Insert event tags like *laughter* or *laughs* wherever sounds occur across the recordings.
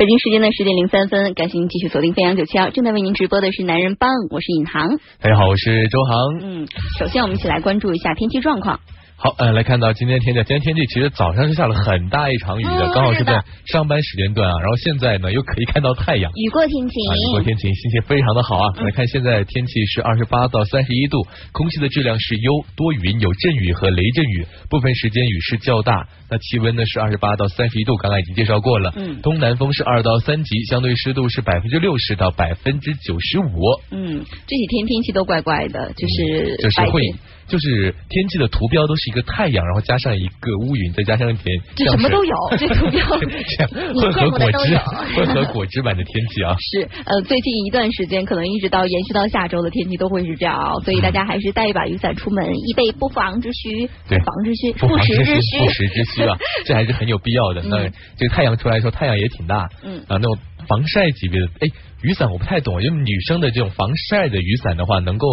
北京时间的十点零三分，感谢您继续锁定飞扬九七二，正在为您直播的是男人帮，我是尹航。大家好，我是周航。嗯，首先我们一起来关注一下天气状况。好，呃，来看到今天天气，今天天气其实早上是下了很大一场雨的，刚好是在上班时间段啊。然后现在呢，又可以看到太阳，雨过天晴，雨过天晴，心情非常的好啊。来看现在天气是二十八到三十一度，空气的质量是优，多云，有阵雨和雷阵雨，部分时间雨势较大。那气温呢是二十八到三十一度，刚刚已经介绍过了。嗯，东南风是二到三级，相对湿度是百分之六十到百分之九十五。嗯，这几天天气都怪怪的，就是就是会。就是天气的图标都是一个太阳，然后加上一个乌云，再加上一点，这什么都有，这图标 *laughs* 混合果汁，*laughs* 混合果汁版的天气啊。*laughs* 是呃，最近一段时间，可能一直到延续到下周的天气都会是这样，所以大家还是带一把雨伞出门，以备不防之需。对，防之需，不时之需，不时之需啊，这还是很有必要的。那这个太阳出来的时候，太阳也挺大，嗯啊，那种防晒级别的，哎，雨伞我不太懂，因为女生的这种防晒的雨伞的话，能够。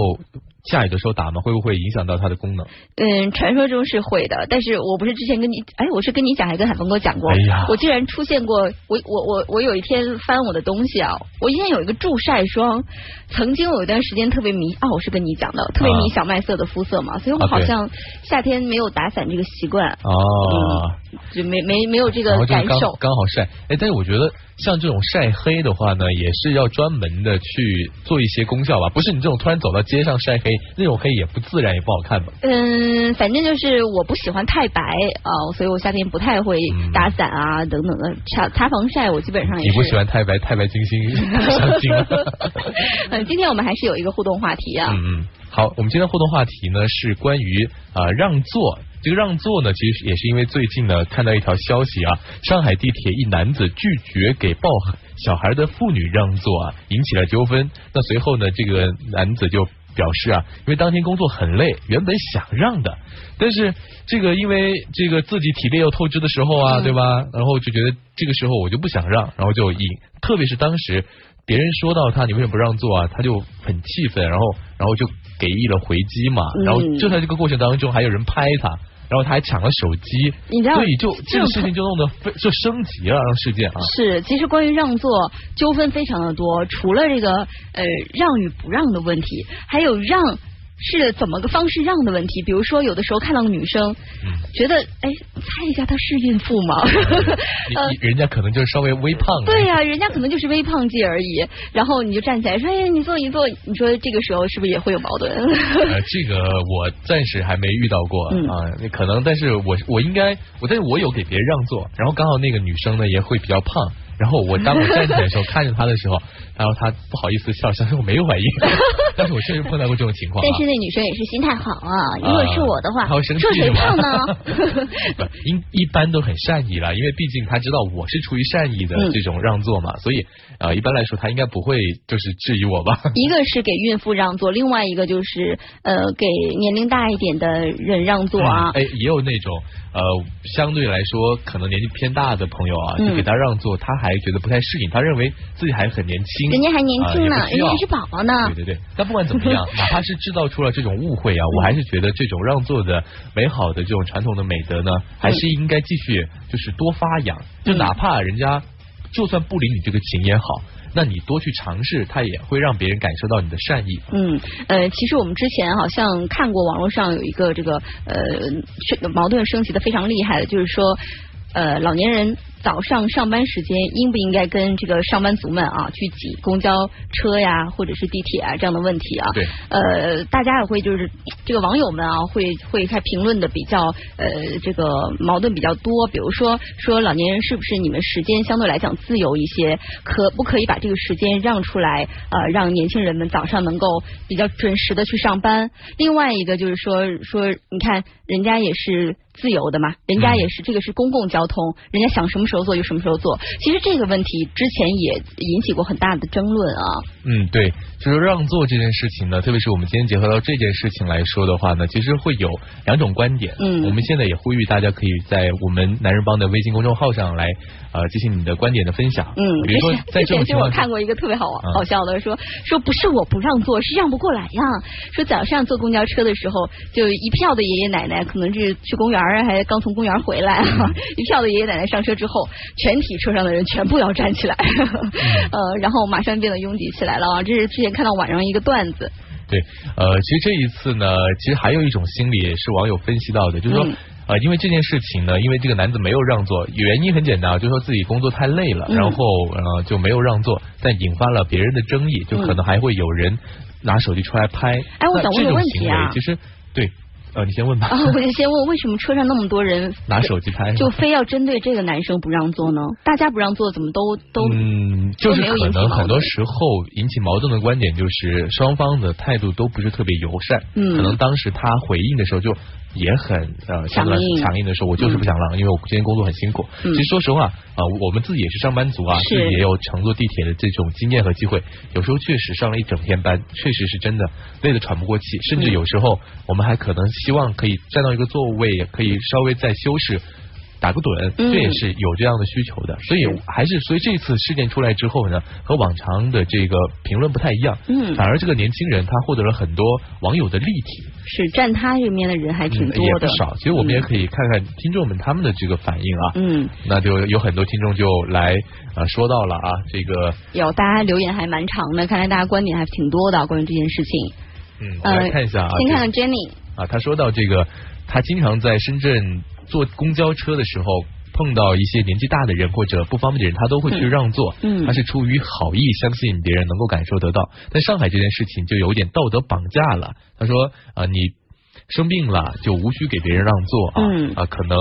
下雨的时候打吗？会不会影响到它的功能？嗯，传说中是会的，但是我不是之前跟你，哎，我是跟你讲，还跟海峰哥讲过。哎呀，我竟然出现过，我我我我有一天翻我的东西啊，我以前有一个助晒霜，曾经有一段时间特别迷，哦，我是跟你讲的，特别迷小麦色的肤色嘛，所以我好像夏天没有打伞这个习惯。哦，就没没没有这个感受。刚好晒，哎，但是我觉得像这种晒黑的话呢，也是要专门的去做一些功效吧，不是你这种突然走到街上晒黑。那种黑也不自然，也不好看吧？嗯，反正就是我不喜欢太白啊，所以我夏天不太会打伞啊等等的擦擦防晒，我基本上也。你不喜欢太白，太白金星 *laughs* 相近。*laughs* 嗯，今天我们还是有一个互动话题啊。嗯嗯，好，我们今天互动话题呢是关于啊让座。这个让座呢，其实也是因为最近呢看到一条消息啊，上海地铁一男子拒绝给抱小孩的妇女让座啊，引起了纠纷。那随后呢，这个男子就。表示啊，因为当天工作很累，原本想让的，但是这个因为这个自己体力又透支的时候啊，对吧？然后就觉得这个时候我就不想让，然后就以，特别是当时别人说到他你为什么不让座啊，他就很气愤，然后然后就给予了回击嘛，然后就在这个过程当中还有人拍他。然后他还抢了手机，你知道所以就这个事情就弄得非就升级了，让事件啊。是，其实关于让座纠纷非常的多，除了这个呃让与不让的问题，还有让。是怎么个方式让的问题？比如说，有的时候看到个女生，觉得哎，猜一下她是孕妇吗？呃，人家可能就是稍微微胖。对呀，人家可能就是微胖界而已。然后你就站起来说：“哎，你坐，一坐。”你说这个时候是不是也会有矛盾？呃，这个我暂时还没遇到过啊，可能，但是我我应该，我但是我有给别人让座，然后刚好那个女生呢也会比较胖。然后我当我站起来的时候，看着他的时候，然后他不好意思笑，想说我没有怀孕，*laughs* 但是我确实碰到过这种情况。但是那女生也是心态好啊，如果是我的话，说谁胖呢？*laughs* 一一般都很善意了，因为毕竟他知道我是出于善意的这种让座嘛，所以呃一般来说他应该不会就是质疑我吧。一个 *laughs* 是给孕妇让座，另外一个就是呃给年龄大一点的人让座啊。哎，也有那种呃相对来说可能年纪偏大的朋友啊，就给他让座，他还。还觉得不太适应，他认为自己还很年轻，人家还年轻呢，人家还是宝宝呢。对对对，但不管怎么样，*laughs* 哪怕是制造出了这种误会啊，我还是觉得这种让座的美好的这种传统的美德呢，还是应该继续就是多发扬。就哪怕人家就算不理你这个情也好，那你多去尝试，他也会让别人感受到你的善意。嗯呃，其实我们之前好像看过网络上有一个这个呃矛盾升级的非常厉害的，就是说呃老年人。早上上班时间应不应该跟这个上班族们啊去挤公交车呀，或者是地铁啊这样的问题啊？对。呃，大家也会就是这个网友们啊会会开评论的比较呃这个矛盾比较多，比如说说老年人是不是你们时间相对来讲自由一些，可不可以把这个时间让出来呃让年轻人们早上能够比较准时的去上班？另外一个就是说说你看人家也是自由的嘛，人家也是这个是公共交通，人家想什么时候。做就什么时候做？其实这个问题之前也引起过很大的争论啊。嗯，对，就是让座这件事情呢，特别是我们今天结合到这件事情来说的话呢，其实会有两种观点。嗯，我们现在也呼吁大家可以在我们男人帮的微信公众号上来呃进行你的观点的分享。嗯，比如说在这种情况，我看过一个特别好好笑的，说说不是我不让座，是让不过来呀。说早上坐公交车的时候，就一票的爷爷奶奶，可能是去公园还刚从公园回来，*laughs* 一票的爷爷奶奶上车之后。后，全体车上的人全部要站起来，*laughs* 呃，然后马上变得拥挤起来了啊！这是之前看到网上一个段子。对，呃，其实这一次呢，其实还有一种心理是网友分析到的，就是说，呃，因为这件事情呢，因为这个男子没有让座，原因很简单，就是说自己工作太累了，然后呃就没有让座，但引发了别人的争议，就可能还会有人拿手机出来拍。哎，我想问个问题啊，其实对。呃，你先问吧。啊，我就先问，为什么车上那么多人 *laughs* 拿手机拍，就非要针对这个男生不让座呢？大家不让座，怎么都都嗯，就是可能很多时候引起矛盾的观点就是双方的态度都不是特别友善。嗯，可能当时他回应的时候就。也很呃强硬，强硬的说，我就是不想让，因为我今天工作很辛苦。其实说实话啊，我们自己也是上班族啊，自己也有乘坐地铁的这种经验和机会。有时候确实上了一整天班，确实是真的累得喘不过气，甚至有时候我们还可能希望可以站到一个座位，可以稍微再修饰。打个盹，这也是有这样的需求的，所以还是所以这次事件出来之后呢，和往常的这个评论不太一样，嗯，反而这个年轻人他获得了很多网友的力挺，是站他这边的人还挺多的，也不少。其实我们也可以看看听众们他们的这个反应啊，嗯，那就有很多听众就来啊说到了啊，这个有大家留言还蛮长的，看来大家观点还挺多的关于这件事情，嗯，我来看一下啊，先看看 Jenny 啊，他说到这个，他经常在深圳。坐公交车的时候碰到一些年纪大的人或者不方便的人，他都会去让座。嗯，他是出于好意，相信别人能够感受得到。但上海这件事情就有点道德绑架了。他说啊，你生病了就无需给别人让座啊啊，可能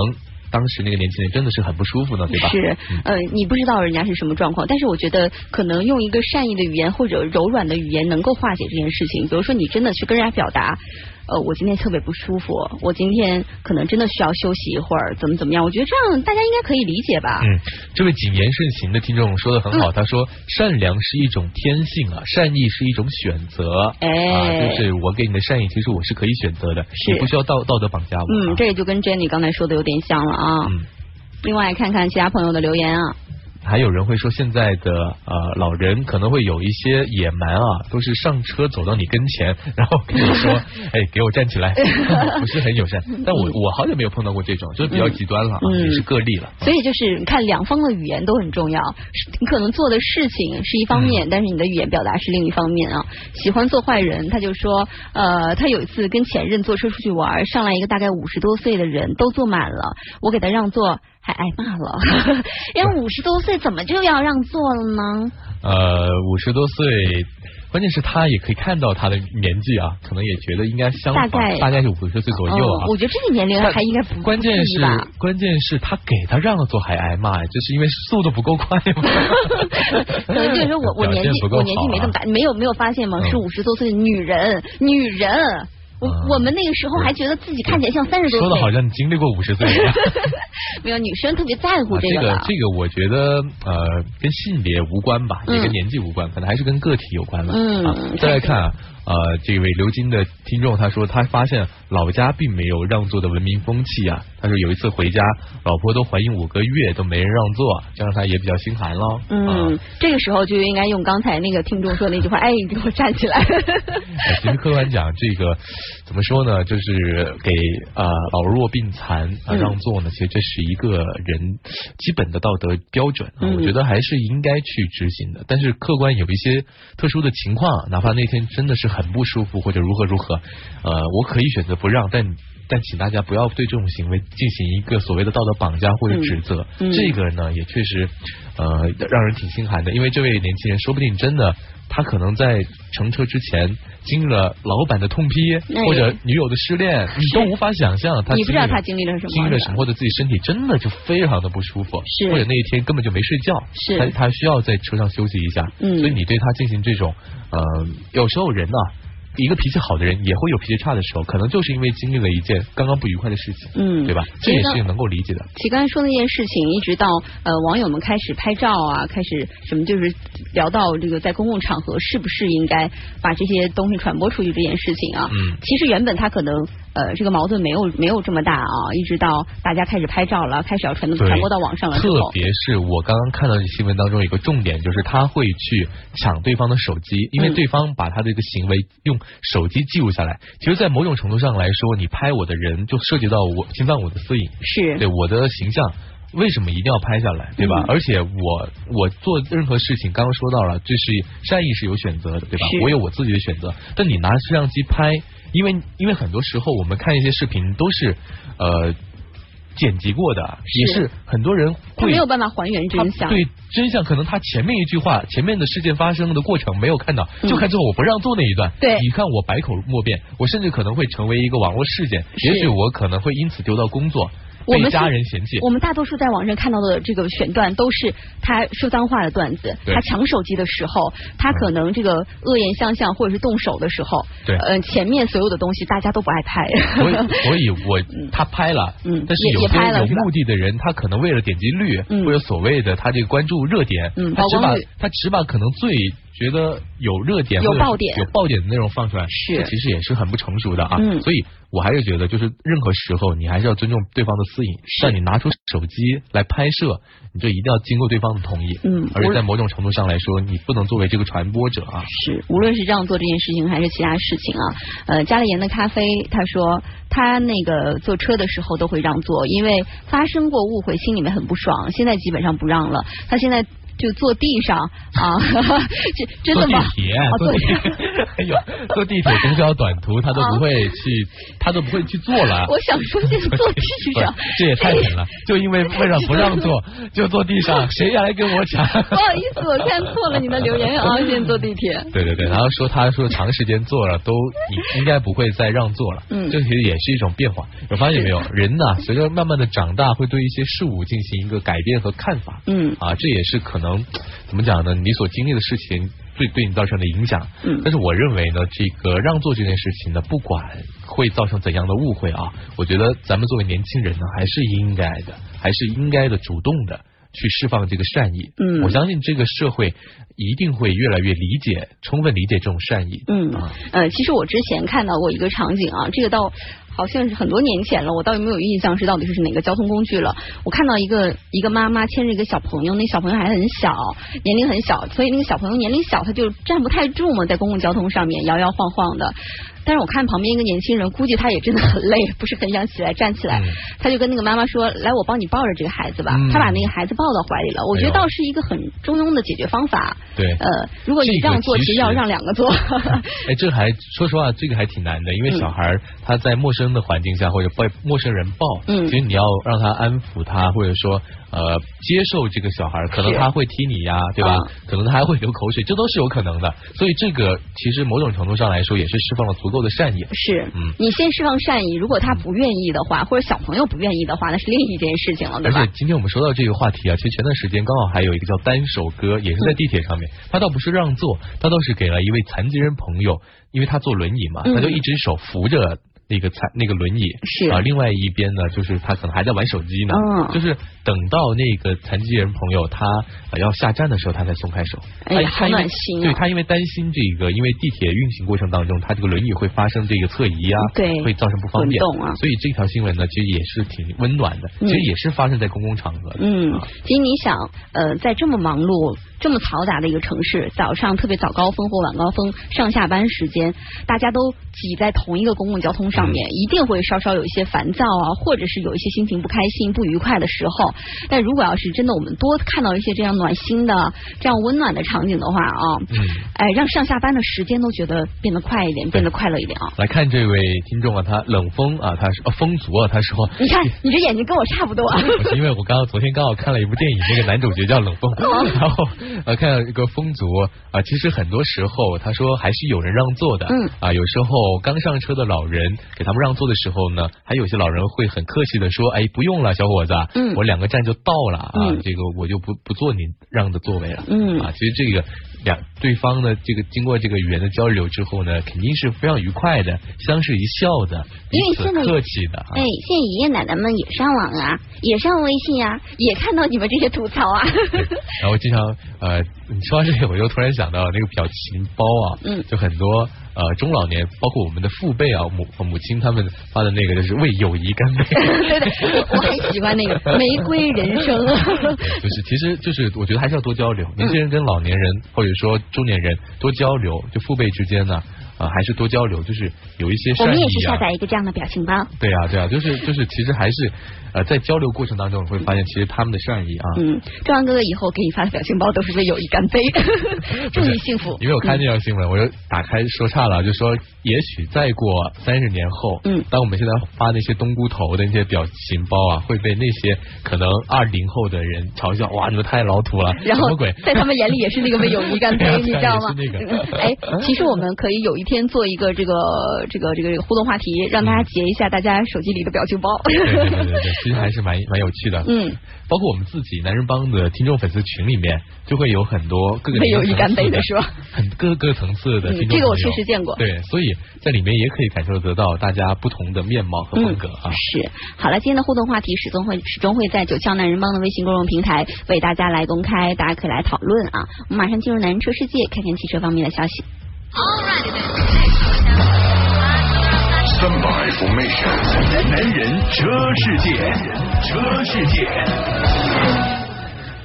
当时那个年轻人真的是很不舒服呢，对吧？是，呃，你不知道人家是什么状况，但是我觉得可能用一个善意的语言或者柔软的语言能够化解这件事情。比如说，你真的去跟人家表达。呃，我今天特别不舒服，我今天可能真的需要休息一会儿，怎么怎么样？我觉得这样大家应该可以理解吧。嗯，这位谨言慎行的听众说的很好，他说善良是一种天性啊，善意是一种选择。哎，就是我给你的善意，其实我是可以选择的，也不需要道道德绑架我。嗯，这也就跟 Jenny 刚才说的有点像了啊。嗯。另外看看其他朋友的留言啊。还有人会说，现在的呃老人可能会有一些野蛮啊，都是上车走到你跟前，然后跟你说，*laughs* 哎，给我站起来，*laughs* 不是很友善。但我我好久没有碰到过这种，就是比较极端了啊，也是个例了。所以就是看两方的语言都很重要，你可能做的事情是一方面，但是你的语言表达是另一方面啊。喜欢做坏人，他就说，呃，他有一次跟前任坐车出去玩，上来一个大概五十多岁的人，都坐满了，我给他让座。还挨骂了，*laughs* 因为五十多岁怎么就要让座了呢？呃，五十多岁，关键是他也可以看到他的年纪啊，可能也觉得应该相大概大概是五十岁左右啊。我觉得这个年龄还应该不关键是关键是他给他让了座还挨骂，就是因为速度不够快吗？*laughs* 可能就是说我我年纪 *laughs* 我年纪没这么大，没有没有发现吗？是五十多岁的女人，女人。我我们那个时候还觉得自己看起来像三十多岁，说的好像你经历过五十岁一样。*laughs* 没有女生特别在乎这个。这个这个，我觉得呃跟性别无关吧，也跟年纪无关，可能还是跟个体有关了。嗯，再来看啊。呃，这位刘金的听众他说，他发现老家并没有让座的文明风气啊。他说有一次回家，老婆都怀孕五个月都没人让座，这让他也比较心寒喽。嗯，这个时候就应该用刚才那个听众说那句话，哎，你给我站起来。*laughs* 其实客观讲，这个怎么说呢？就是给啊老弱病残啊让座呢，其实这是一个人基本的道德标准，我觉得还是应该去执行的。但是客观有一些特殊的情况，哪怕那天真的是很。很不舒服或者如何如何，呃，我可以选择不让，但但请大家不要对这种行为进行一个所谓的道德绑架或者指责，这个呢也确实呃让人挺心寒的，因为这位年轻人说不定真的他可能在乘车之前经历了老板的痛批或者女友的失恋，*laughs* 你都无法想象他你不知道他经历了什么，经历了什么，或者自己身体真的就非常的不舒服，是。或者那一天根本就没睡觉，是。他他需要在车上休息一下，嗯，所以你对他进行这种呃有时候人呢。一个脾气好的人也会有脾气差的时候，可能就是因为经历了一件刚刚不愉快的事情，嗯，对吧？这也是能够理解的。其刚才说那件事情，一直到呃网友们开始拍照啊，开始什么，就是聊到这个在公共场合是不是应该把这些东西传播出去这件事情啊。嗯，其实原本他可能。呃，这个矛盾没有没有这么大啊，一直到大家开始拍照了，开始要传传播到网上了特别是我刚刚看到的新闻当中，有个重点就是他会去抢对方的手机，因为对方把他的一个行为用手机记录下来。其实，在某种程度上来说，你拍我的人就涉及到我侵犯我的私隐，是对我的形象。为什么一定要拍下来，对吧？嗯而且我我做任何事情，刚刚说到了，这是善意是有选择的，对吧？我有我自己的选择，但你拿摄像机拍，因为因为很多时候我们看一些视频都是呃剪辑过的，是也是很多人会没有办法还原真相。对真相，可能他前面一句话，前面的事件发生的过程没有看到，嗯就看最后我不让做那一段。对你看我百口莫辩，我甚至可能会成为一个网络事件，也许我可能会因此丢到工作，被我们家人嫌弃。我们大多数在网上看到的这个选段，都是他说脏话的段子，他抢手机的时候，他可能这个恶言相向或者是动手的时候，对。呃，前面所有的东西大家都不爱拍。所以，*laughs* 所以我他拍了，嗯但是有些有目的的人，他可能为了点击率，嗯。或者所谓的他这个关注热点，嗯他只把他只把可能最觉得有热点有爆点有爆点的内容放出来，是其实也是很不成熟的啊。嗯所以我还是觉得，就是任何时候你还是要尊重对方的私隐，是但你拿出手机来拍摄，你就一定要经过对方的同意，嗯而且在某种程度上来说，你不能作为这个传播者啊。是，无论是这样做这件事情，还是其他事情啊，呃，加了盐的咖啡，他说他那个坐车的时候都会让座，因为发生过误会，心里面很不爽，现在基本上不让了。他现在就坐地上啊，这 *laughs* 真的吗？坐地铁，*laughs* 哎呦，坐地铁公交短途他都不会去，他都不会去坐了。我想说，现在坐地上，*laughs* 这也太狠了！就因为为了不让坐，就坐地上，谁要来跟我抢？不好意思，我看错了你的留言啊，现在坐地铁。对对对，然后说他说长时间坐了都应应该不会再让座了，嗯这其实也是一种变化。有发现没有？人呢，随着慢慢的长大，会对一些事物进行一个改变和看法。嗯啊，这也是可能怎么讲呢？你所经历的事情对对你造成的影响。嗯但是我认为呢，这个让座这件事情呢，不管会造成怎样的误会啊，我觉得咱们作为年轻人呢，还是应该的，还是应该的，主动的。去释放这个善意，嗯我相信这个社会一定会越来越理解，充分理解这种善意。嗯啊，呃，其实我之前看到过一个场景啊，这个倒好像是很多年前了，我倒也没有印象是到底是哪个交通工具了。我看到一个一个妈妈牵着一个小朋友，那小朋友还很小，年龄很小，所以那个小朋友年龄小，他就站不太住嘛，在公共交通上面摇摇晃晃的。但是我看旁边一个年轻人，估计他也真的很累，不是很想起来站起来，嗯他就跟那个妈妈说：“来，我帮你抱着这个孩子吧。嗯他把那个孩子抱到怀里了。我觉得倒是一个很中庸的解决方法。对，呃，如果你这个让座，其实要让两个座。*laughs* 哎，这还说实话，这个还挺难的，因为嗯小孩他在陌生的环境下或者被陌生人抱，嗯其实你要让他安抚他，或者说呃接受这个小孩儿，可能他会踢你呀，对吧？啊可能他还会流口水，这都是有可能的。所以这个其实某种程度上来说，也是释放了足够的善意。是，嗯你先释放善意，如果他不愿意的话，或者小朋友不愿意的话，那是另一件事情了，对吧而且？今天我们说到这个话题啊，其实前段时间刚好还有一个叫单手哥，也是在地铁上面，他倒不是让座，他倒是给了一位残疾人朋友，因为他坐轮椅嘛，嗯他就一只手扶着。那个残那个轮椅是。啊，另外一边呢，就是他可能还在玩手机呢，嗯。就是等到那个残疾人朋友他、呃要下站的时候，他才松开手。哎呀好他暖心啊。对他因为担心这个，因为地铁运行过程当中，他这个轮椅会发生这个侧移啊，对。会造成不方便。滚动啊。所以这条新闻呢，其实也是挺温暖的，嗯其实也是发生在公共场合的。嗯啊，其实你想，呃，在这么忙碌、这么嘈杂的一个城市，早上特别早高峰或晚高峰上下班时间，大家都挤在同一个公共交通上嗯面，一定会稍稍有一些烦躁啊，或者是有一些心情不开心、不愉快的时候。但如果要是真的我们多看到一些这样暖心的、这样温暖的场景的话啊，嗯，哎，让上下班的时间都觉得变得快一点，变得快乐一点啊。来看这位听众啊，他冷风啊，他是啊风族啊，他说。你看，你这眼睛跟我差不多啊。*laughs* 不是因为我刚刚昨天刚好看了一部电影，那个男主角叫冷风，*laughs* 然后呃看到一个风族啊，其实很多时候他说还是有人让座的，嗯啊，有时候刚上车的老人给他们让座的时候呢，还有些老人会很客气的说，哎，不用了，小伙子，嗯。我两个站就到了啊，嗯。这个我就不不坐你让的座位了，嗯。啊，其实这个两对方呢，这个经过这个语言的交流之后呢，肯定是非常愉快的，相视一笑的，因为现在客气的，啊哎，现在爷爷奶奶们也上网啊，也上微信啊，也看到你们这些吐槽啊。然后经常呃，你说到这里，我就突然想到那个表情包啊，嗯就很多呃中老年，包括我们的父辈啊，母母亲他们发的那个就是为友谊干杯，对 *laughs* 对，我我很喜欢那个玫瑰人生。就是其实就是我觉得还是要多交流，年轻人跟老年人或者说中年人多交流，就父辈之间呢。还是多交流，就是有一些我善意们也是下啊。载一个这样的表情包。对啊，对啊，就是就是，其实还是呃，在交流过程当中，你会发现其实他们的善意啊。嗯，壮阳哥哥以后给你发的表情包都是为友谊干杯，*laughs* 祝你幸福。因为我看这条新闻，我就打开说岔了，就说也许再过三十年后，嗯当我们现在发那些冬菇头的那些表情包啊，会被那些可能二零后的人嘲笑，哇，你们太老土了，然后什么鬼？在他们眼里也是那个为友谊干杯，*laughs* 你知道吗？是那个嗯哎，其实我们可以有一天做一个这个这个这个这个互动话题，让大家截一下大家手机里的表情包。对对对对对，*laughs* 其实还是蛮蛮有趣的。嗯，包括我们自己男人帮的听众粉丝群里面，就会有很多各个为友谊干杯的的是吧？很各个层次的这个我确实见过对，所以在里面也可以感受得到大家不同的面貌和风格啊。是，好了，今天的互动话题始终会始终会在九霄男人帮的微信公众平台为大家来公开，大家可以来讨论啊。我们马上进入男人车世界，看看汽车方面的消息。Standby formation. 男人车世界，车世界。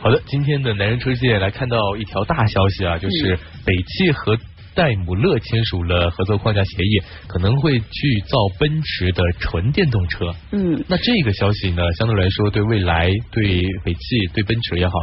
好的，今天的男人车世界来看到一条大消息啊，就是北汽和戴姆勒签署了合作框架协议，可能会去造奔驰的纯电动车。嗯，那这个消息呢，相对来说对未来、对北汽、对奔驰也好，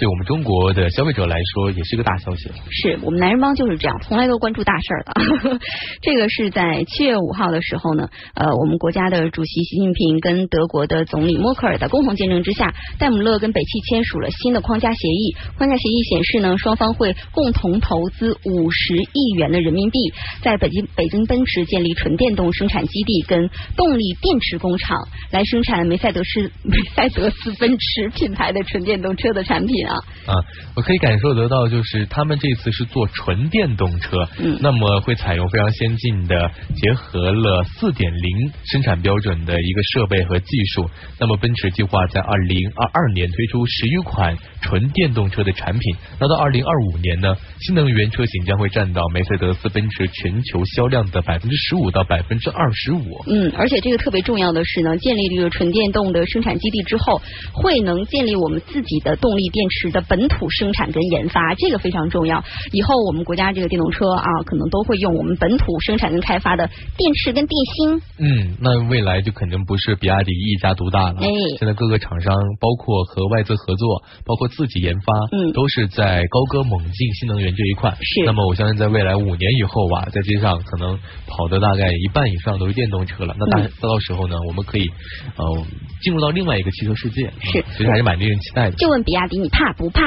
对我们中国的消费者来说，也是个大消息。是我们男人帮就是这样，从来都关注大事儿的。*laughs* 这个是在七月五号的时候呢，呃，我们国家的主席习近平跟德国的总理默克尔的共同见证之下，戴姆勒跟北汽签署了新的框架协议。框架协议显示呢，双方会共同投资五十亿元的人民币，在北京北京奔驰建立纯电动生产基地跟动力电池工厂，来生产梅赛德斯 *laughs* 梅赛德斯奔驰品牌的纯电动车的产品啊。啊，我可以感受得到，就是他们这次是做纯电动车，嗯那么会采用非常先进的，结合了四点零生产标准的一个设备和技术。那么奔驰计划在二零二二年推出十余款纯电动车的产品，那到二零二五年呢，新能源车型将会占到梅赛德斯奔驰全球销量的百分之十五到百分之二十五。嗯，而且这个特别重要的是呢，建立这个纯电动的生产基地之后，会能建立我们自己的动力电池的本土生产跟研发，这个非常重要。以后我们国家这个电动车啊，可能都会用我们本土生产跟开发的电池跟电芯。嗯，那未来就肯定不是比亚迪一家独大了。哎现在各个厂商，包括和外资合作，包括自己研发，嗯都是在高歌猛进新能源这一块。是那么我相信，在未来五年以后吧，在街上可能跑的大概一半以上都是电动车了。那大、嗯到时候呢，我们可以呃进入到另外一个汽车世界。是嗯其实还是蛮令人期待的。就问比亚迪，你怕不怕？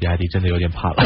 比亚迪真的有点怕了。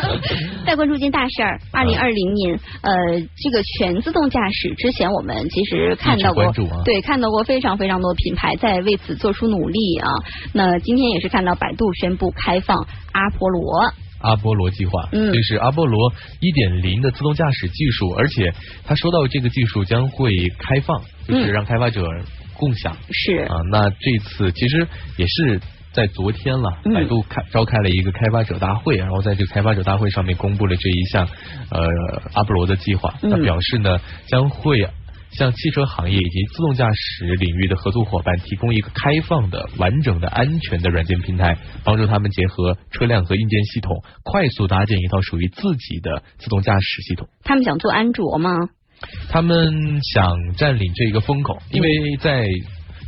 *laughs* 再关注一件大事儿，二零二零年，呃，这个全自动驾驶之前我们其实看到过，对，看到过非常非常多品牌在为此做出努力啊。那今天也是看到百度宣布开放阿波罗，阿波罗计划，嗯这是阿波罗一点零的自动驾驶技术，而且他说到这个技术将会开放，就是嗯让开发者共享、是啊。那这次其实也是。在昨天了，嗯百度开召开了一个开发者大会，然后在这个开发者大会上面公布了这一项呃阿波罗的计划。嗯那表示呢，将会向汽车行业以及自动驾驶领域的合作伙伴提供一个开放的、完整的、安全的软件平台，帮助他们结合车辆和硬件系统，快速搭建一套属于自己的自动驾驶系统。他们想做安卓吗？他们想占领这个风口，因为在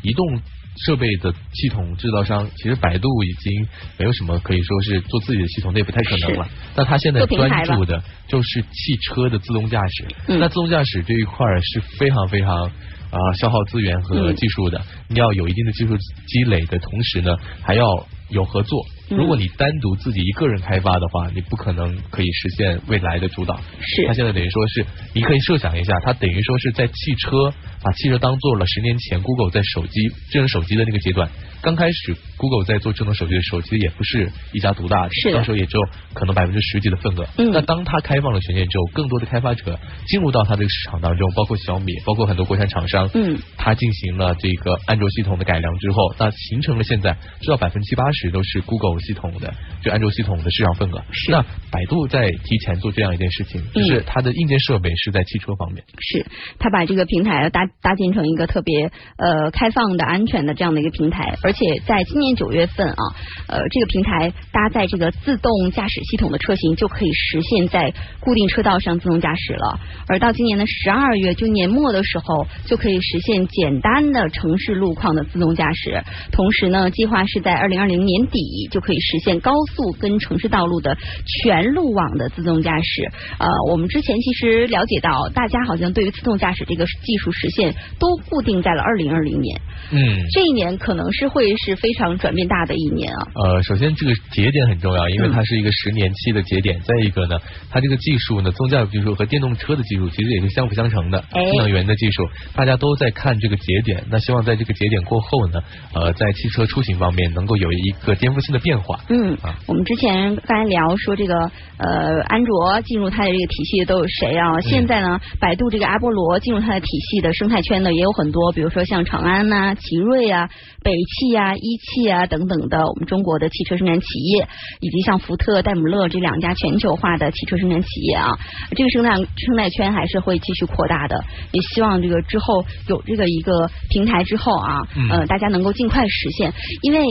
移动设备的系统制造商，其实百度已经没有什么可以说是做自己的系统，那也不太可能了。那他现在专注的就是汽车的自动驾驶。嗯那自动驾驶这一块是非常非常。啊、消耗资源和嗯技术的，你要有一定的技术积累的同时呢，还要有合作。嗯如果你单独自己一个人开发的话，你不可能可以实现未来的主导。是它现在等于说是，你可以设想一下，它等于说是在汽车把汽车当做了十年前 Google 在手机智能手机的那个阶段。刚开始 Google 在做智能手机的时候，其实也不是一家独大的，是的那时候也只有可能百分之十几的份额。嗯那当它开放了权限之后，更多的开发者进入到它这个市场当中，包括小米，包括很多国产厂商，嗯，它进行了这个安卓系统的改良之后，那形成了现在至少百分之七八十都是 Google 系统的，就安卓系统的市场份额。是。那百度在提前做这样一件事情，就是它的硬件设备是在汽车方面。是，他把这个平台搭搭建成一个特别呃开放的、安全的这样的一个平台，而且在今年九月份啊，呃，这个平台搭载这个自动驾驶系统的车型就可以实现在固定车道上自动驾驶了，而到今年的十二月，就年末的时候就可以实现简单的城市路况的自动驾驶，同时呢，计划是在二零二零年底就可以实现高速跟城市道路的全路网的自动驾驶。呃，我们之前其实了解到，大家好像对于自动驾驶这个技术实现都固定在了二零二零年，嗯。这一年可能是会是非常转变大的一年啊。呃，首先这个节点很重要，因为它是一个十年期的节点。再一个呢，它这个技术呢，自动驾驶技术和电动车的技术其实也是相辅相成的。哎新能源的技术，大家都在看这个节点。那希望在这个节点过后呢，呃，在汽车出行方面能够有一个颠覆性的变化。嗯啊，我们之前刚才聊说这个呃，安卓进入它的这个体系的都有谁啊？现在呢，百度这个阿波罗进入它的体系的生态圈呢也有很多，比如说像长安呐、奇瑞啊、北汽啊、一汽啊等等的我们中国的汽车生产企业，以及像福特、戴姆勒这两家全球化的汽车生产企业啊，这个生态生态圈还是会继续扩大的。也希望这个之后有这个一个平台之后啊，嗯呃，大家能够尽快实现，因为。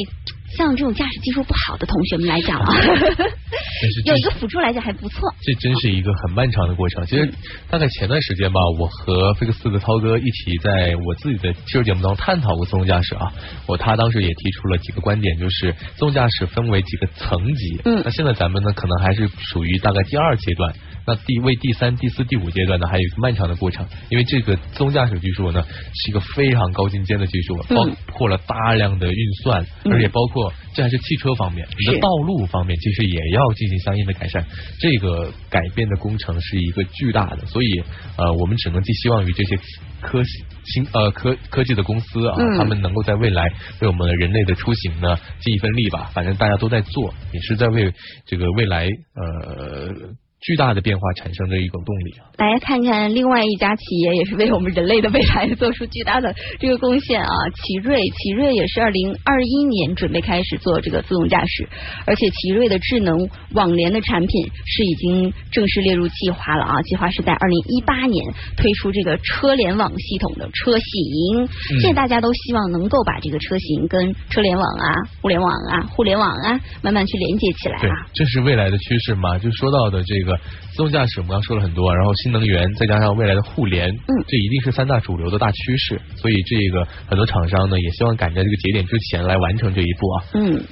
像这种驾驶技术不好的同学们来讲啊，*laughs* 有一个辅助来讲还不错。这真是一个很漫长的过程。其实大概前段时间吧，我和菲克斯的涛哥一起在我自己的汽车节目当中探讨过自动驾驶啊。我他当时也提出了几个观点，就是自动驾驶分为几个层级。嗯那现在咱们呢，可能还是属于大概第二阶段。那第为第三、第四、第五阶段呢，还有一个漫长的过程，因为这个自动驾驶技术呢是一个非常高精尖的技术，嗯包括了大量的运算，嗯而且包括这还是汽车方面，你的道路方面其实也要进行相应的改善。这个改变的工程是一个巨大的，所以呃，我们只能寄希望于这些科新呃科科技的公司啊，嗯他们能够在未来为我们人类的出行呢尽一份力吧。反正大家都在做，也是在为这个未来呃巨大的变化产生的一种动力啊。大家看看另外一家企业也是为我们人类的未来做出巨大的这个贡献啊，奇瑞，奇瑞也是二零二一年准备开始做这个自动驾驶，而且奇瑞的智能网联的产品是已经正式列入计划了啊，计划是在二零一八年推出这个车联网系统的车型。现在大家都希望能够把这个车型跟车联网啊、互联网啊、互联网啊慢慢去连接起来对啊。，这是未来的趋势嘛？就说到的这个自动驾驶，我们刚说了很多，然后新能源再加上未来的互联，嗯这一定是三大主流的大趋势。所以这个很多厂商呢，也希望赶在这个节点之前来完成这一步啊。嗯。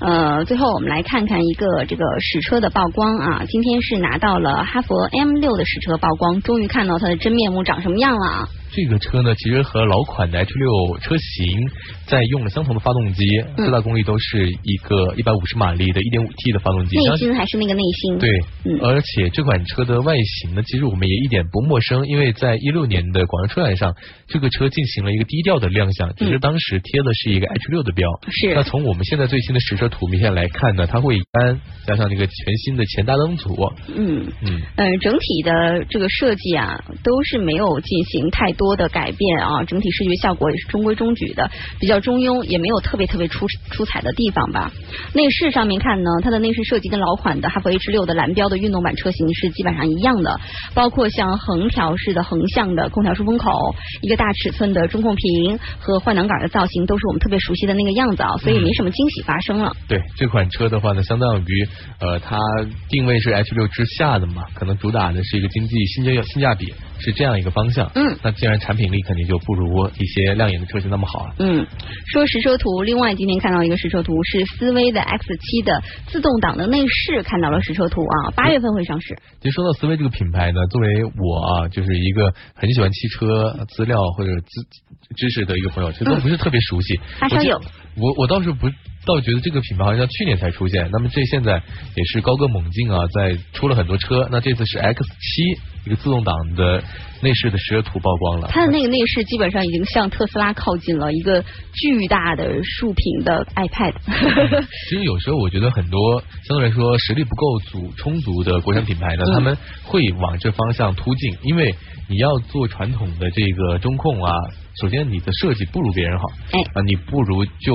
呃，最后我们来看看一个这个实车的曝光啊，今天是拿到了哈佛 M 六的实车曝光，终于看到它的真面目长什么样了啊！这个车呢，其实和老款的 H 六车型在用了相同的发动机，嗯最大功率都是一个一百五十马力的 1.5T 的发动机。内相心还是那个内心，对，嗯而且这款车的外形呢，其实我们也一点不陌生，因为在一六年的广州车展上，这个车进行了一个低调的亮相，其实当时贴的是一个 H 六的标。嗯是那从我们现在最新的实车图片来看呢，它会一般加上这个全新的前大灯组，嗯。嗯，嗯，整体的这个设计啊，都是没有进行太多的改变啊，整体视觉效果也是中规中矩的，比较中庸，也没有特别特别出出彩的地方吧。内饰上面看呢，它的内饰设计跟老款的哈弗 H 六的蓝标的运动版车型是基本上一样的，包括像横条式的横向的空调出风口，一个大尺寸的中控屏和换挡杆的造型，都是我们特别熟悉的那个样子啊，所以没什么惊喜发生了。对这款车的话呢，相当于呃，它定位是 H 六之下的嘛，可能主打的是一个经济性价性价比，是这样一个方向。嗯那既然产品力肯定就不如一些亮眼的车型那么好了。嗯，说实车图，另外今天看到一个实车图是思威的 X 七的自动挡的内饰，看到了实车图啊，八月份会上市。其实说到思威这个品牌呢，作为我啊，就是一个很喜欢汽车资料或者知知识的一个朋友，其实都不是特别熟悉。发烧友我我倒是不倒觉得这个品牌好像去年才出现，那么这现在也是高歌猛进啊，在出了很多车。那这次是 X 七一个自动挡的内饰的实车图曝光了。它的那个内饰基本上已经向特斯拉靠近了，一个巨大的竖屏的 iPad。*laughs* 其实有时候我觉得很多相对来说实力不够足充足的国产品牌呢，嗯他们会往这方向突进，因为你要做传统的这个中控啊，首先你的设计不如别人好，哎啊，你不如就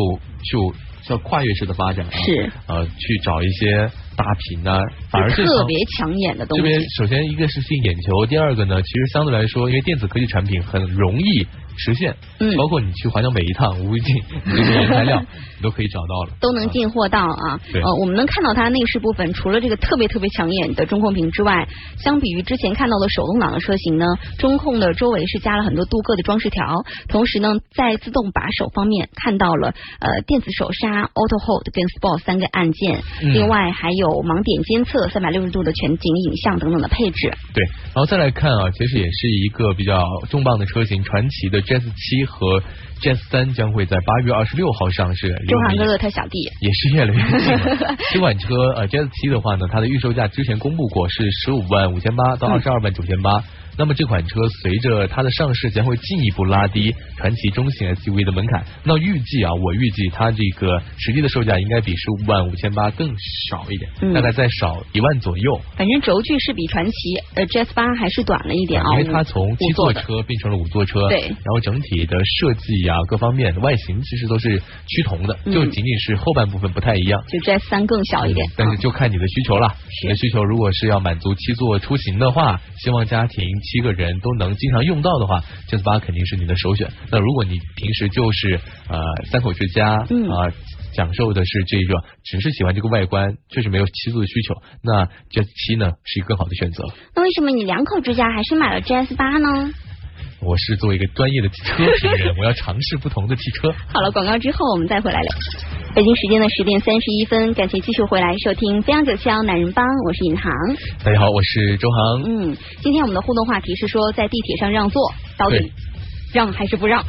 就叫跨越式的发展啊，是呃去找一些大屏啊，反而是特别抢眼的东西。这边首先一个是吸引眼球，第二个呢，其实相对来说，因为电子科技产品很容易实现，嗯包括你去华强北一趟无预警，*laughs* 你这些原材料你都可以找到了，都能进货到啊。对呃，我们能看到它内饰部分，除了这个特别特别抢眼的中控屏之外，相比于之前看到的手动挡的车型呢，中控的周围是加了很多镀铬的装饰条，同时呢，在自动把手方面看到了呃电子手刹、Auto Hold 跟 Sport 三个按键，嗯另外还有盲点监测、三百六十度的全景影像等等的配置。对，然后再来看啊，其实也是一个比较重磅的车型，传奇的 Jazz 七和 Jazz 三将会在八月二十六号上市，周航哥哥他小弟，也是越来越。*laughs* 这款车呃 Jazz 七的话呢，它的预售价之前公布过是十五万五千八到二十二万九千八。那么这款车随着它的上市，将会进一步拉低传奇中型 SUV 的门槛。那预计啊，我预计它这个实际的售价应该比十五万五千八更少一点，嗯大概再少一万左右。反正轴距是比传奇呃 GS 八还是短了一点啊，因为它从七座车变成了五座车，对然后整体的设计呀、各方面外形其实都是趋同的，嗯就仅仅是后半部分不太一样。就 GS 三更小一点嗯，但是就看你的需求了。你的需求如果是要满足七座出行的话，希望家庭七个人都能经常用到的话，GS 八肯定是你的首选。那如果你平时就是呃三口之家啊、嗯享受的是这个，只是喜欢这个外观，确实没有七座的需求，那 GS 七呢是一个更好的选择。那为什么你两口之家还是买了 GS 八呢？我是作为一个专业的车评人，我要尝试不同的汽车。好了，广告之后我们再回来聊。北京时间的十点三十一分，感谢继续回来收听《飞扬九霄男人帮》，我是尹航。大家好，我是周航。嗯，今天我们的互动话题是说，在地铁上让座到底对让还是不让？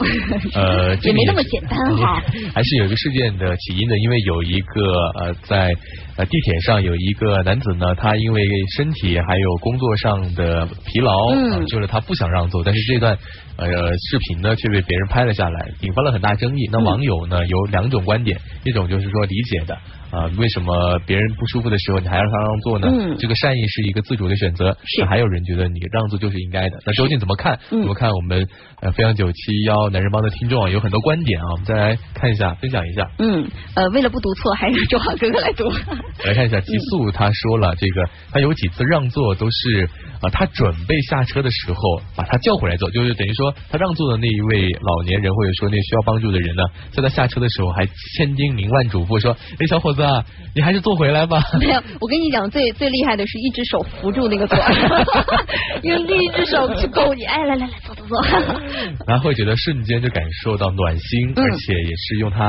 呃，*laughs* 这个也没那么简单哈。*laughs* 还是有一个事件的起因的，因为有一个呃在呃地铁上有一个男子呢，他因为身体还有工作上的疲劳，嗯呃就是他不想让座，但是这段呃视频呢却被别人拍了下来，引发了很大争议。那嗯网友呢有两种观点，一种就是说理解的。啊、为什么别人不舒服的时候你还让他让座呢？嗯这个善意是一个自主的选择。是那还有人觉得你让座就是应该的。那究竟怎么看？嗯怎么看？我们呃飞扬九七幺男人帮的听众啊有很多观点啊，我们再来看一下，分享一下。嗯，呃，为了不读错，还是周航哥哥来读。*laughs* 来看一下极速，他说了，这个他有几次让座都是啊、他准备下车的时候把他叫回来坐，就是等于说他让座的那一位老年人或者说那需要帮助的人呢，在他下车的时候还千叮咛万嘱咐说，哎，小伙子啊，你还是坐回来吧。*laughs* 没有，我跟你讲，最最厉害的是一只手扶住那个座，*laughs* 用另一只手去勾你。哎，来来来，坐坐坐。*laughs* 然后会觉得瞬间就感受到暖心，嗯而且也是用他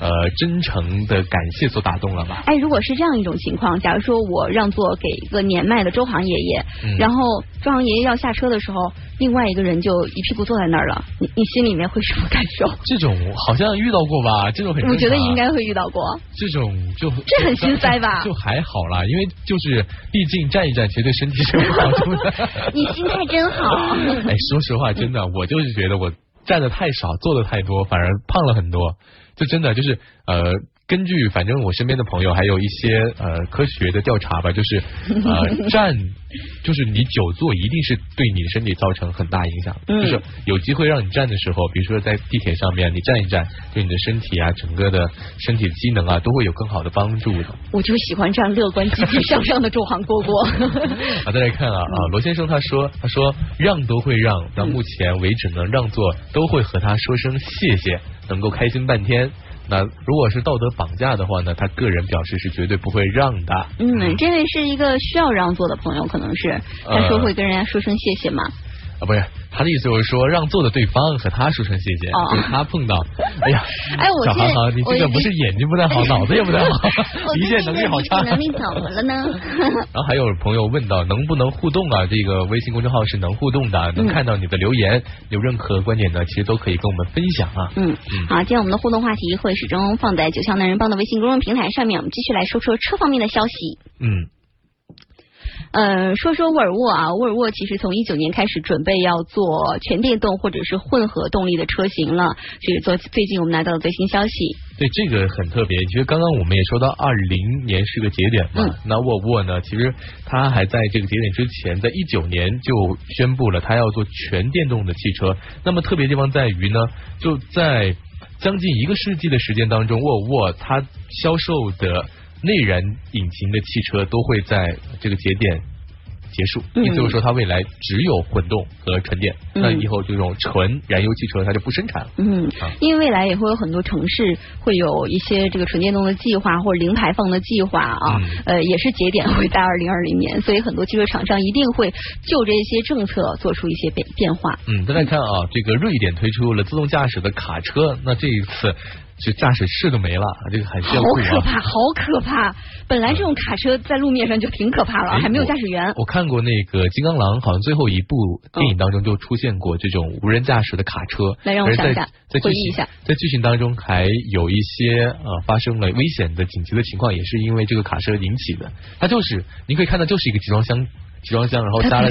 呃真诚的感谢所打动了吧。哎，如果是这样一种情况，假如说我让座给一个年迈的周航爷爷，嗯然后周航爷爷要下车的时候，另外一个人就一屁股坐在那儿了，你你心里面会什么感受？*laughs* 这种好像遇到过吧？这种很我觉得应该会遇到过。这种就这很心塞吧 *laughs* 就还好啦，因为就是毕竟站一站，其实对身体是有好处的。*laughs* 你心态真好。哎，说实话，真的，我就是觉得我站的太少，坐的太多，反而胖了很多。就真的就是呃，根据反正我身边的朋友，还有一些呃科学的调查吧，就是 *laughs* 呃站，就是你久坐一定是对你的身体造成很大影响。嗯就是有机会让你站的时候，比如说在地铁上面，你站一站，对你的身体啊，整个的身体的机能啊，都会有更好的帮助的。我就喜欢这样乐观、积极向上的周航蝈蝈。*laughs* 啊，再来看啊啊，罗先生他说他说让都会让，到目前为止呢，让座都会和他说声谢谢，能够开心半天。那如果是道德绑架的话呢，他个人表示是绝对不会让的。嗯，这位是一个需要让座的朋友，可能是他说会跟人家说声谢谢嘛。啊，不是他的意思就是说，让座的对方和他说声谢谢，哦就是他碰到，*laughs* 哎呀，哎我小航航，你这个不是眼睛不太好，*laughs* 脑子也不太好我，理解能力好差。能力怎么了呢？*laughs* 然后还有朋友问到能不能互动啊？这个微信公众号是能互动的，能看到你的留言，有任何观点呢，其实都可以跟我们分享啊。嗯嗯，好，今天我们的互动话题会始终放在九霄男人帮的微信公众平台上面，我们继续来说说车方面的消息。嗯，呃，说说沃尔沃啊，沃尔沃其实从一九年开始准备要做全电动或者是混合动力的车型了，这是做最近我们拿到的最新消息。对，这个很特别。其实刚刚我们也说到，二零年是个节点嘛。嗯那沃尔沃呢，其实它还在这个节点之前，在一九年就宣布了它要做全电动的汽车。那么特别地方在于呢，就在。将近一个世纪的时间当中，沃尔沃它销售的内燃引擎的汽车都会在这个节点结束，嗯意思就是说它未来只有混动和纯电，嗯。那以后这种纯燃油汽车它就不生产了。嗯。啊，因为未来也会有很多城市会有一些这个纯电动的计划或者零排放的计划啊，嗯。呃，也是节点会在二零二零年，所以很多汽车厂商一定会就这些政策做出一些变变化。嗯，大家看啊，这个瑞典推出了自动驾驶的卡车，那这一次这驾驶室都没了，这个很炫好酷啊。可怕，好可怕！本来这种卡车在路面上就挺可怕了，哎还没有驾驶员。我看过那个《金刚狼》，好像最后一部电影当中就出现过这种无人驾驶的卡车。来让我想一下在剧情回忆一下在剧情当中还有一些呃发生了危险的紧急的情况，也是因为这个卡车引起的。它就是你可以看到就是一个集装箱。集装箱，然后加了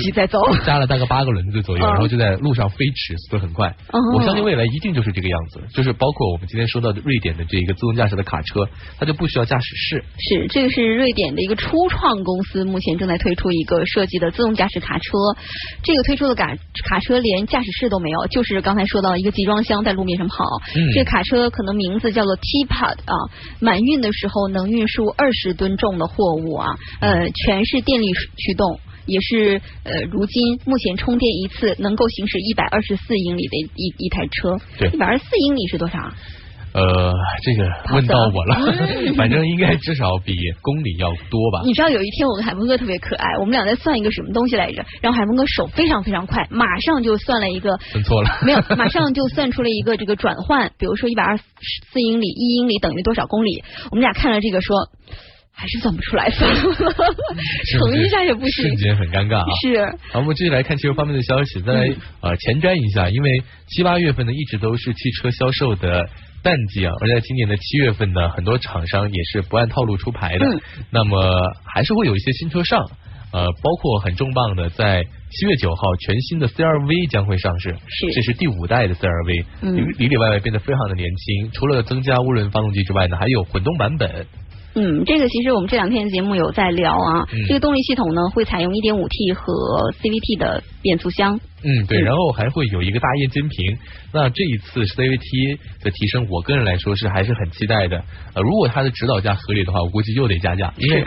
加 *laughs* 了大概八个轮子左右，嗯然后就在路上飞驰，速度很快。嗯我相信未来一定就是这个样子，就是包括我们今天说到的瑞典的这个自动驾驶的卡车，它就不需要驾驶室，是，这个是瑞典的一个初创公司，目前正在推出一个设计的自动驾驶卡车。这个推出的卡卡车连驾驶室都没有，就是刚才说到一个集装箱在路面上跑。嗯这个卡车可能名字叫做 T-Pod 啊，满运的时候能运输二十吨重的货物啊，呃，全是电力驱动。也是呃，如今目前充电一次能够行驶一百二十四英里的一一台车。对一百二十四英里是多少啊？呃，这个问到我了嗯，*laughs* 反正应该至少比公里要多吧。你知道有一天我跟海峰哥特别可爱，我们俩在算一个什么东西来着？然后海峰哥手非常非常快，马上就算了一个，算错了，没有，*laughs* 马上就算出了一个这个转换，比如说一百二十四英里，一英里等于多少公里？我们俩看了这个说，还是算不出来，算了，是不是？乘一下也不行。瞬。间很尴尬啊。是，好，我们继续来看汽车方面的消息，再来嗯。呃前瞻一下，因为七八月份呢一直都是汽车销售的淡季啊，而在今年的七月份呢，很多厂商也是不按套路出牌的，嗯。那么还是会有一些新车上，呃，包括很重磅的，在七月九号全新的 CRV 将会上市，是。这是第五代的 CRV，嗯。里里里外外变得非常的年轻，除了增加涡轮发动机之外呢，还有混动版本，嗯，这个其实我们这两天节目有在聊啊，嗯这个动力系统呢会采用 1.5T 和 CVT 的变速箱。嗯，对，嗯然后还会有一个大液晶屏。那这一次 CVT 的提升，我个人来说是还是很期待的。呃，如果它的指导价合理的话，我估计又得加价，因为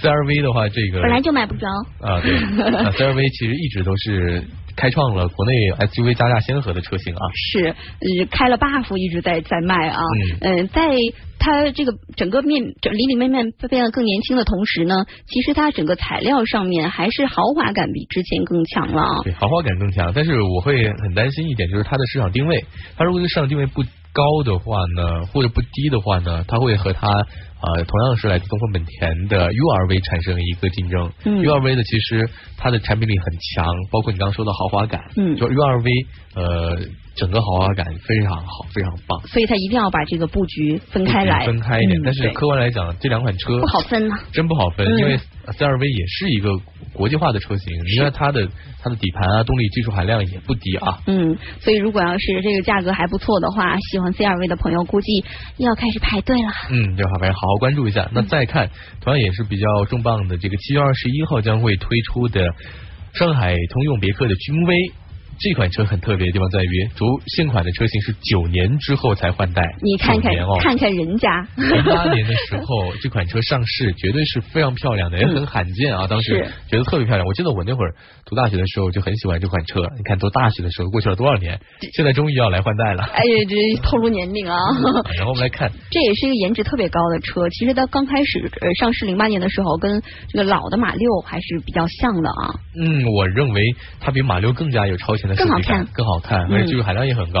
CRV 的话，这个本来就买不着，啊，对，那 CRV 其实一直都是开创了国内 SUV 加价先河的车型啊。是，呃，开了 buff 一直在在卖啊，嗯呃，在它这个整个面整里里面面变得更年轻的同时呢，其实它整个材料上面还是豪华感比之前更强了啊。对，豪华感更强，但是我会很担心一点，就是它的市场定位，它如果是市场定位不高的话呢，或者不低的话呢，它会和它呃同样是来自东风本田的 URV 产生一个竞争。嗯 URV 的其实它的产品力很强，包括你刚刚说的豪华感，嗯就 URV 呃整个豪华感非常好，非常棒。所以它一定要把这个布局分开来，分开一点，嗯但是客观来讲，这两款车不好分呐、真不好分，嗯因为 CRV 也是一个国际化的车型，你看它的它的底盘啊，动力技术含量也不低啊。嗯，所以如果要是这个价格还不错的话，喜欢 CRV 的朋友估计又要开始排队了。嗯，要好反正好好关注一下。那再看，同样也是比较重磅的，这个七月二十一号将会推出的上海通用别克的君威。这款车很特别的地方在于，主现款的车型是九年之后才换代，你看看哦，看看人家，零八年的时候，这款车上市绝对是非常漂亮的，也很罕见啊。当时是觉得特别漂亮。我记得我那会儿读大学的时候就很喜欢这款车。你看，读大学的时候过去了多少年，现在终于要来换代了。哎呀，这透露年龄啊！*laughs* 然后我们来看，这也是一个颜值特别高的车。其实它刚开始呃上市零八年的时候，跟这个老的马六还是比较像的啊。嗯，我认为它比马六更加有超前更好看更好看，嗯而且技术含量也很高。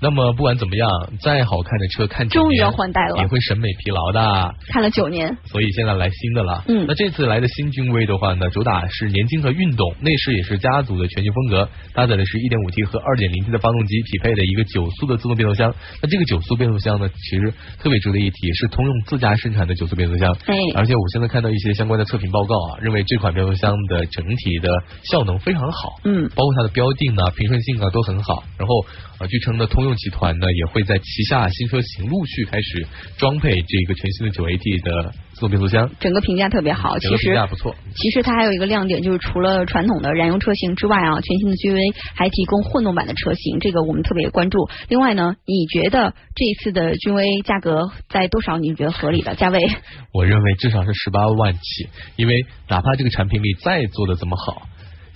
那么不管怎么样，再好看的车看九终于年要换代了也会审美疲劳的。看了九年，所以现在来新的了。嗯那这次来的新君威的话呢，主打是年轻和运动，内饰也是家族的全新风格，搭载的是一点五 T 和二点零 T 的发动机，匹配的一个九速的自动变速箱。那这个九速变速箱呢，其实特别值得一提，是通用自家生产的九速变速箱。哎而且我现在看到一些相关的测评报告啊，认为这款变速箱的整体的效能非常好。嗯包括它的标定啊、平顺性啊都很好。然后啊，据称呢，通动集团呢也会在旗下新车型陆续开始装配这个全新的九 AT 的自动变速箱，整个评价特别好。其实评价不错。其实它还有一个亮点，就是除了传统的燃油车型之外啊，全新的君威还提供混动版的车型，这个我们特别关注。另外呢，你觉得这一次的君威价格在多少？你觉得合理的价位？我认为至少是十八万起，因为哪怕这个产品力再做的这么好。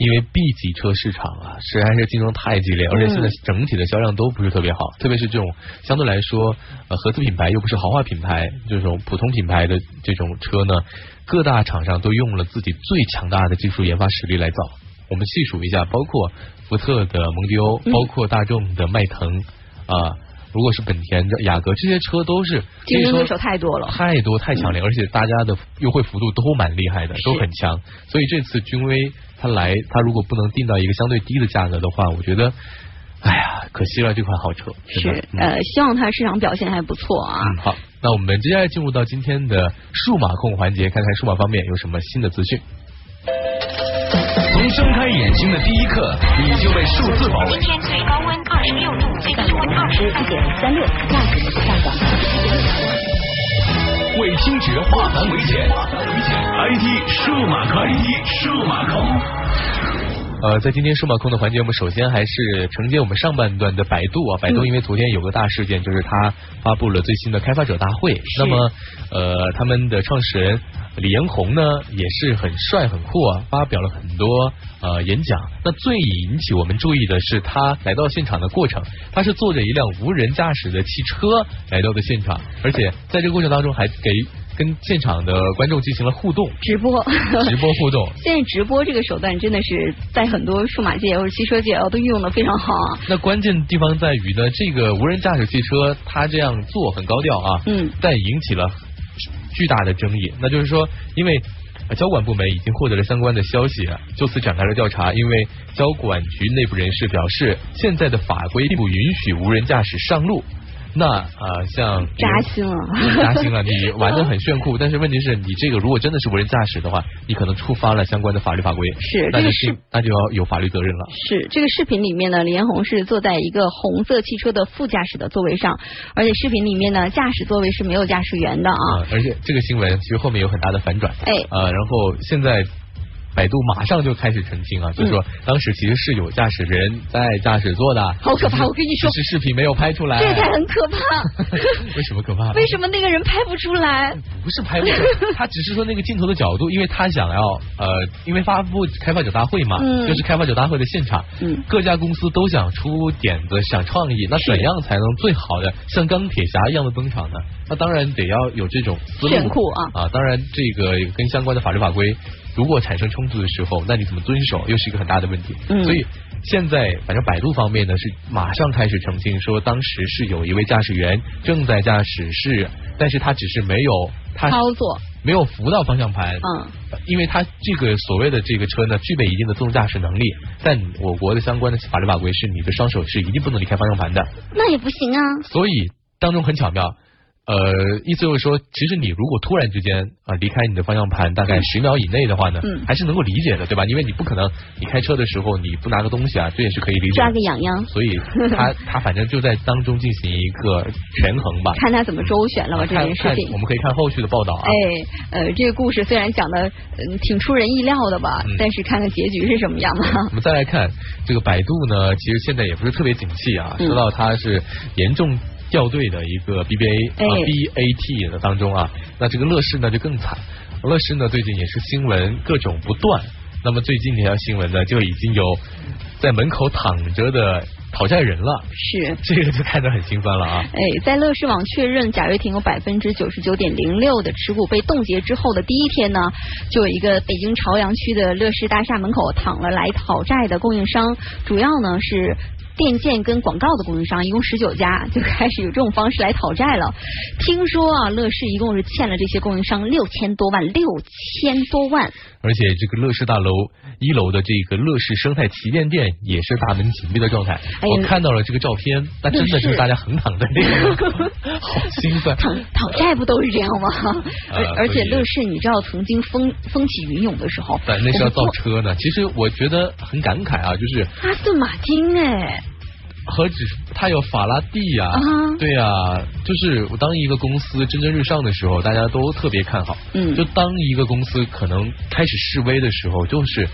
因为 B 级车市场啊，实在是竞争太激烈，而且现在整体的销量都不是特别好，特别是这种相对来说呃合资品牌又不是豪华品牌，这种普通品牌的这种车呢，各大厂商都用了自己最强大的技术研发实力来造。我们细数一下，包括福特的蒙迪欧，包括大众的迈腾啊。如果是本田的雅阁，这些车都是竞争对手太多了，太多太强烈，而且大家的优惠幅度都蛮厉害的，都很强。所以这次君威它来，他如果不能定到一个相对低的价格的话，我觉得，哎呀，可惜了这款好车。是呃，希望它市场表现还不错啊。嗯，好，那我们接下来进入到今天的数码控环节，看看数码方面有什么新的资讯。从睁开眼睛的第一刻，你就被数字包围。今天最高温二十六度，最低温二十四点三六，价格上涨。为听觉化繁为简，IT 数码控，IT 数码控。呃，在今天数码控的环节，我们首先还是承接我们上半段的百度啊，百度因为昨天有个大事件，就是它发布了最新的开发者大会，那么呃，他们的创始人。李彦宏呢也是很帅很酷啊，发表了很多呃演讲。那最引起我们注意的是他来到现场的过程，他是坐着一辆无人驾驶的汽车来到的现场，而且在这个过程当中还给跟现场的观众进行了互动直播，*laughs* 直播互动。*laughs* 现在直播这个手段真的是在很多数码界或者汽车界哦都运用的非常好啊。那关键地方在于呢，这个无人驾驶汽车它这样做很高调啊，嗯，但引起了。巨大的争议，那就是说，因为交管部门已经获得了相关的消息，就此展开了调查。因为交管局内部人士表示，现在的法规并不允许无人驾驶上路。那啊，像扎心了，扎心了。你玩的很炫酷，但是问题是你这个如果真的是无人驾驶的话，你可能触发了相关的法律法规，是那就是那就要有法律责任了。是这个视频里面呢，李彦宏是坐在一个红色汽车的副驾驶的座位上，而且视频里面呢，驾驶座位是没有驾驶员的啊。而且这个新闻其实后面有很大的反转，哎，呃，然后现在。百度马上就开始澄清啊，就是说当时其实是有驾驶人在驾驶座的，好可怕！我跟你说，只是视频没有拍出来，这才很可怕。*laughs* 为什么可怕？为什么那个人拍不出来？不是拍不出来，*laughs* 他只是说那个镜头的角度，因为他想要呃，因为发布开发者大会嘛，就是开发者大会的现场，各家公司都想出点子、想创意，那怎样才能最好的像钢铁侠一样的登场呢？那当然得要有这种思路啊啊！当然这个跟相关的法律法规。如果产生冲突的时候，那你怎么遵守又是一个很大的问题。所以现在反正百度方面呢是马上开始澄清说，当时是有一位驾驶员正在驾驶室，但是他只是没有他操作，没有扶到方向盘。嗯，因为他这个所谓的这个车呢具备一定的自动驾驶能力，但我国的相关的法律法规是你的双手是一定不能离开方向盘的。那也不行啊。所以当中很巧妙。呃，意思就是说，其实你如果突然之间啊离开你的方向盘大概十秒以内的话呢，嗯，还是能够理解的，对吧？因为你不可能你开车的时候你不拿个东西啊，这也是可以理解。抓个痒痒。所以 *laughs* 他他反正就在当中进行一个权衡吧。看他怎么周旋了吧这件事情。我们可以看后续的报道啊。哎，呃，这个故事虽然讲的嗯挺出人意料的吧，但是看看结局是什么样的。我们再来看这个百度呢，其实现在也不是特别景气啊，说到它是严重。掉队的一个 BBA 啊 BAT 的当中啊，那这个乐视呢就更惨，乐视呢最近也是新闻各种不断，那么最近这条新闻呢就已经有在门口躺着的讨债人了，是这个就看着很心酸了啊。哎，在乐视网确认贾跃亭有百分之九十九点零六的持股被冻结之后的第一天呢，就有一个北京朝阳区的乐视大厦门口躺了来讨债的供应商，主要呢是。电建跟广告的供应商一共十九家就开始有这种方式来讨债了。听说啊，乐视一共是欠了这些供应商六千多万，六千多万。而且这个乐视大楼一楼的这个乐视生态旗舰店也是大门紧闭的状态。我看到了这个照片，那真的就是大家横躺在那个，好心酸。*laughs* 讨讨债不都是这样吗？而而且乐视，你知道曾经风风起云涌的时候，对那是要造车呢。其实我觉得很感慨啊，就是阿斯顿马丁哎。何止他有法拉第呀、啊对呀、就是我当一个公司蒸蒸日上的时候，大家都特别看好。嗯就当一个公司可能开始示威的时候，就是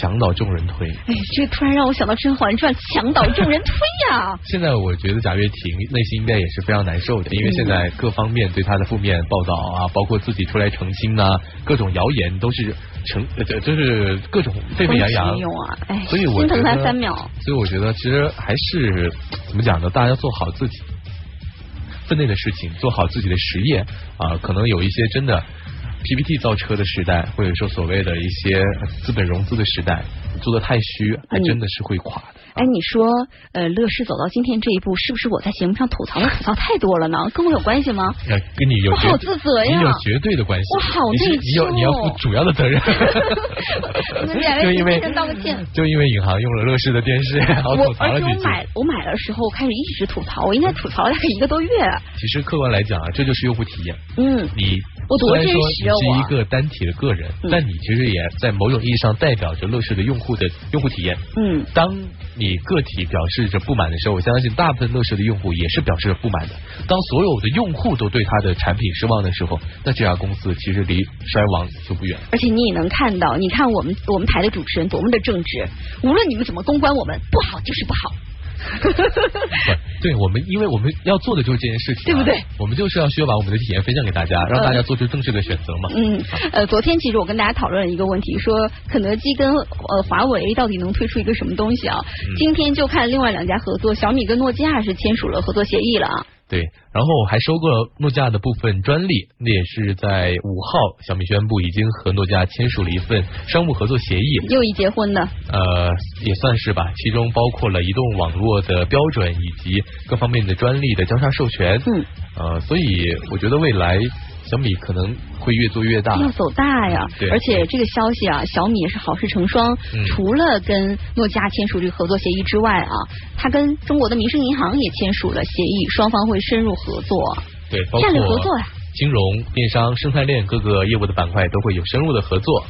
墙倒众人推。哎，这突然让我想到《甄嬛传》，墙倒众人推呀、*laughs* 现在我觉得贾跃亭内心应该也是非常难受的，因为现在各方面对他的负面报道啊，包括自己出来澄清啊，各种谣言都是成，呃就就是各种沸沸扬扬所以我心疼觉得他三秒。所以我觉得其实还是怎么讲呢？大家要做好自己分内的事情，做好自己的实业啊、可能有一些真的 PPT 造车的时代，或者说所谓的一些资本融资的时代，做的太虚，还真的是会垮的。哎，你说，呃，乐视走到今天这一步，是不是我在节目上吐槽的吐槽太多了呢？跟我有关系吗？呃，跟你有绝我好自责呀你有绝对的关系。我好内你有你要负主要的责任。*laughs* *laughs* 就因为先道个歉。就因为银行用了乐视的电视，然后吐槽了几我买我买的时候开始一直吐槽，我应该吐槽了大概一个多月。其实客观来讲啊，这就是用户体验。嗯，你我多真虽然说实啊我你是一个单体的个人，嗯但你其实也在某种意义上代表着乐视的用户的用户体验。嗯，当你个体表示着不满的时候，我相信大部分乐视的用户也是表示着不满的。当所有的用户都对他的产品失望的时候，那这家公司其实离衰亡就不远。而且你也能看到，你看我们我们台的主持人多么的正直，无论你们怎么公关我们，不好就是不好。*laughs* 不，对我们，因为我们要做的就是这件事情、啊，对不对？我们就是要需要把我们的体验分享给大家，让大家做出正确的选择嘛。嗯，呃，昨天其实我跟大家讨论了一个问题，说肯德基跟呃华为到底能推出一个什么东西啊？嗯今天就看另外两家合作，小米跟诺基亚是签署了合作协议了啊。对，然后还收购了诺基亚的部分专利，那也是在五号，小米宣布已经和诺基亚签署了一份商务合作协议，又一结婚的，呃，也算是吧，其中包括了移动网络的标准以及各方面的专利的交叉授权，嗯，呃，所以我觉得未来小米可能会越做越大，要走大呀嗯！对而且这个消息啊，小米也是好事成双。嗯除了跟诺基亚签署这个合作协议之外啊，它跟中国的民生银行也签署了协议，双方会深入合作，对，包括战略合作呀。金融、电商、生态链各个业务的板块都会有深入的合作。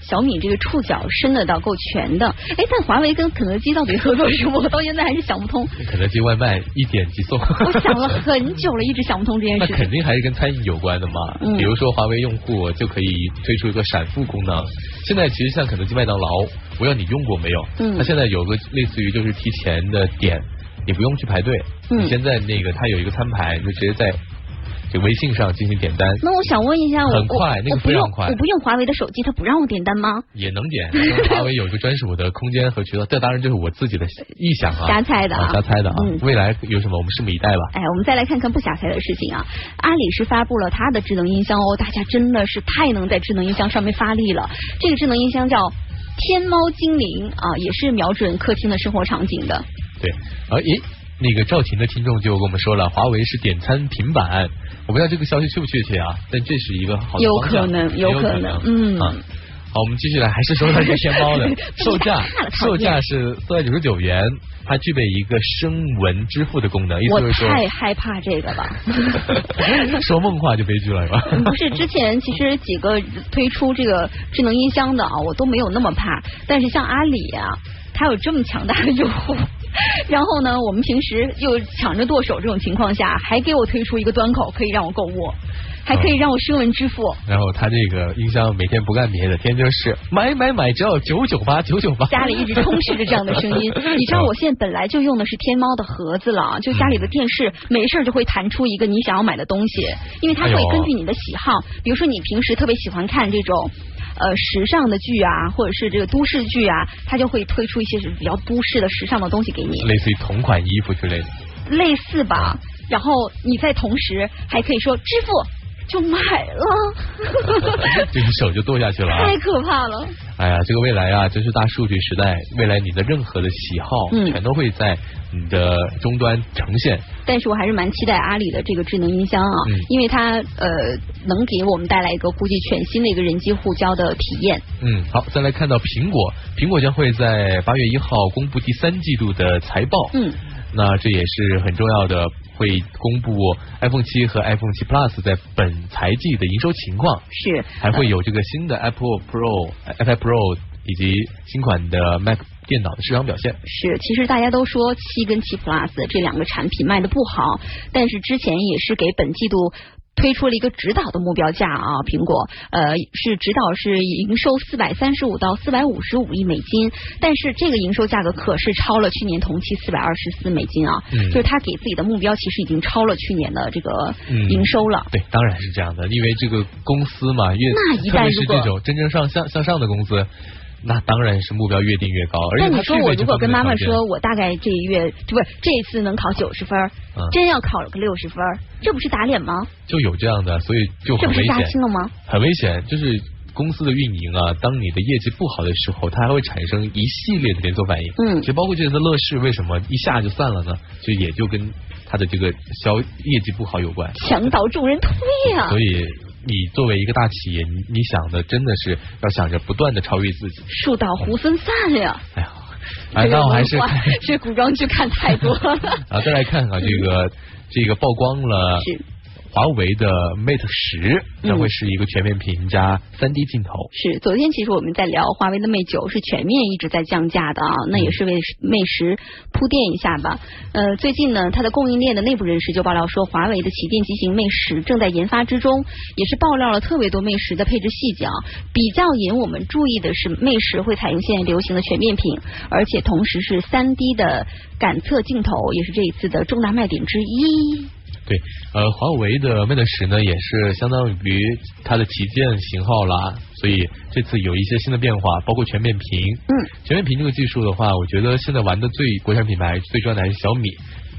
小米这个触角伸得到够全的，哎，但华为跟肯德基到底合作什么？我到现在还是想不通。肯德基外卖一点即送，我想了很久了，一直想不通这件事那。肯定还是跟餐饮有关的嘛。嗯比如说华为用户就可以推出一个闪付功能。现在其实像肯德基、麦当劳，我要你用过没有？嗯它现在有个类似于就是提前的点，你不用去排队，嗯你现在那个它有一个餐牌，你就直接在这微信上进行点单。那我想问一下，我很快那个不常快我不用华为的手机，它不让我点单吗？也能点，因为华为有一个专属的空间和渠道，这当然就是我自己的臆想啊，*laughs* 瞎猜的啊啊，瞎猜的啊。嗯未来有什么，我们拭目以待吧。哎，我们再来看看不瞎猜的事情啊！阿里是发布了它的智能音箱哦，大家真的是太能在智能音箱上面发力了。这个智能音箱叫天猫精灵啊，也是瞄准客厅的生活场景的。对，而诶，那个赵婷的听众就跟我们说了，华为是点餐平板，我不知道这个消息确不确切啊，但这是一个好的有方向可能有有可能嗯啊好，我们继续来，还是说到这个天猫的 *laughs* 售价售价是四百九十九元，它具备一个声纹支付的功能，意思我就是说，太害怕这个了。*laughs* *laughs* 说梦话就悲剧了，是吧？嗯不是之前其实几个推出这个智能音箱的啊，我都没有那么怕。但是像阿里啊，它有这么强大的用户，*laughs* 然后呢，我们平时又抢着剁手这种情况下，还给我推出一个端口可以让我购物，还可以让我声纹支付。然后他这个音箱每天不干别的，天天就是买买买，只要九九八九九八。家里一直充斥着这样的声音，*laughs* 你知道我现在本来就用的是天猫的盒子了，就家里的电视没事儿就会弹出一个你想要买的东西，因为它会根据你的喜好，比如说你平时特别喜欢看这种。呃，时尚的剧啊，或者是这个都市剧啊，它就会推出一些是比较都市的时尚的东西给你，类似于同款衣服之类的，类似吧。然后你在同时还可以说支付就买了，*laughs* 这个手就剁下去了啊！太可怕了。哎呀，这个未来啊，真是大数据时代，未来你的任何的喜好，嗯全都会在你的终端呈现。但是我还是蛮期待阿里的这个智能音箱啊，嗯因为它呃能给我们带来一个估计全新的一个人机互交的体验。嗯，好，再来看到苹果，苹果将会在八月一号公布第三季度的财报。嗯，那这也是很重要的，会公布 iPhone 七和 iPhone 七 Plus 在本财季的营收情况，是还会有这个新的 Apple Pro、iPad Pro 以及新款的 Mac 电脑的市场表现。是，其实大家都说七跟七 Plus 这两个产品卖的不好，但是之前也是给本季度。推出了一个指导的目标价啊，苹果。呃是指导是营收四百三十五到四百五十五亿美金，但是这个营收价格可是超了去年同期四百二十四美金啊，嗯。就是他给自己的目标其实已经超了去年的这个营收了。对，当然是这样的，因为这个公司嘛，越那一特别是旦如果这种真正上向向上的公司，那当然是目标越定越高。而且那你说我如果跟妈妈说，我大概这一月不是这一次能考九十分，嗯真要考了个六十分，这不是打脸吗？就有这样的，所以就这不是很危险，扎心了吗？很危险。就是公司的运营啊，当你的业绩不好的时候，它还会产生一系列的连锁反应。嗯其实包括这次乐视为什么一下就散了呢？其实也就跟它的这个销业绩不好有关。墙倒众人推啊、所以你作为一个大企业，你你想的真的是要想着不断的超越自己。树倒猢狲散呀！哎呀，哎，那我还是 *laughs* 这古装剧看太多了。啊，再来看看这个这个曝光了是华为的 Mate 十将会是一个全面屏加三 D 镜头。是，昨天其实我们在聊华为的 Mate 九是全面一直在降价的啊，那也是为 Mate 十铺垫一下吧。呃，最近呢，它的供应链的内部人士就爆料说，华为的旗舰机型 Mate 十正在研发之中，也是爆料了特别多 Mate 十的配置细节啊。比较引我们注意的是，Mate 十会采用现在流行的全面屏，而且同时是三 D 的感测镜头，也是这一次的重大卖点之一。对，呃，华为的 Mate 十呢，也是相当于它的旗舰型号啦，所以这次有一些新的变化，包括全面屏。嗯，全面屏这个技术的话，我觉得现在玩的最国产品牌最重要的还是小米。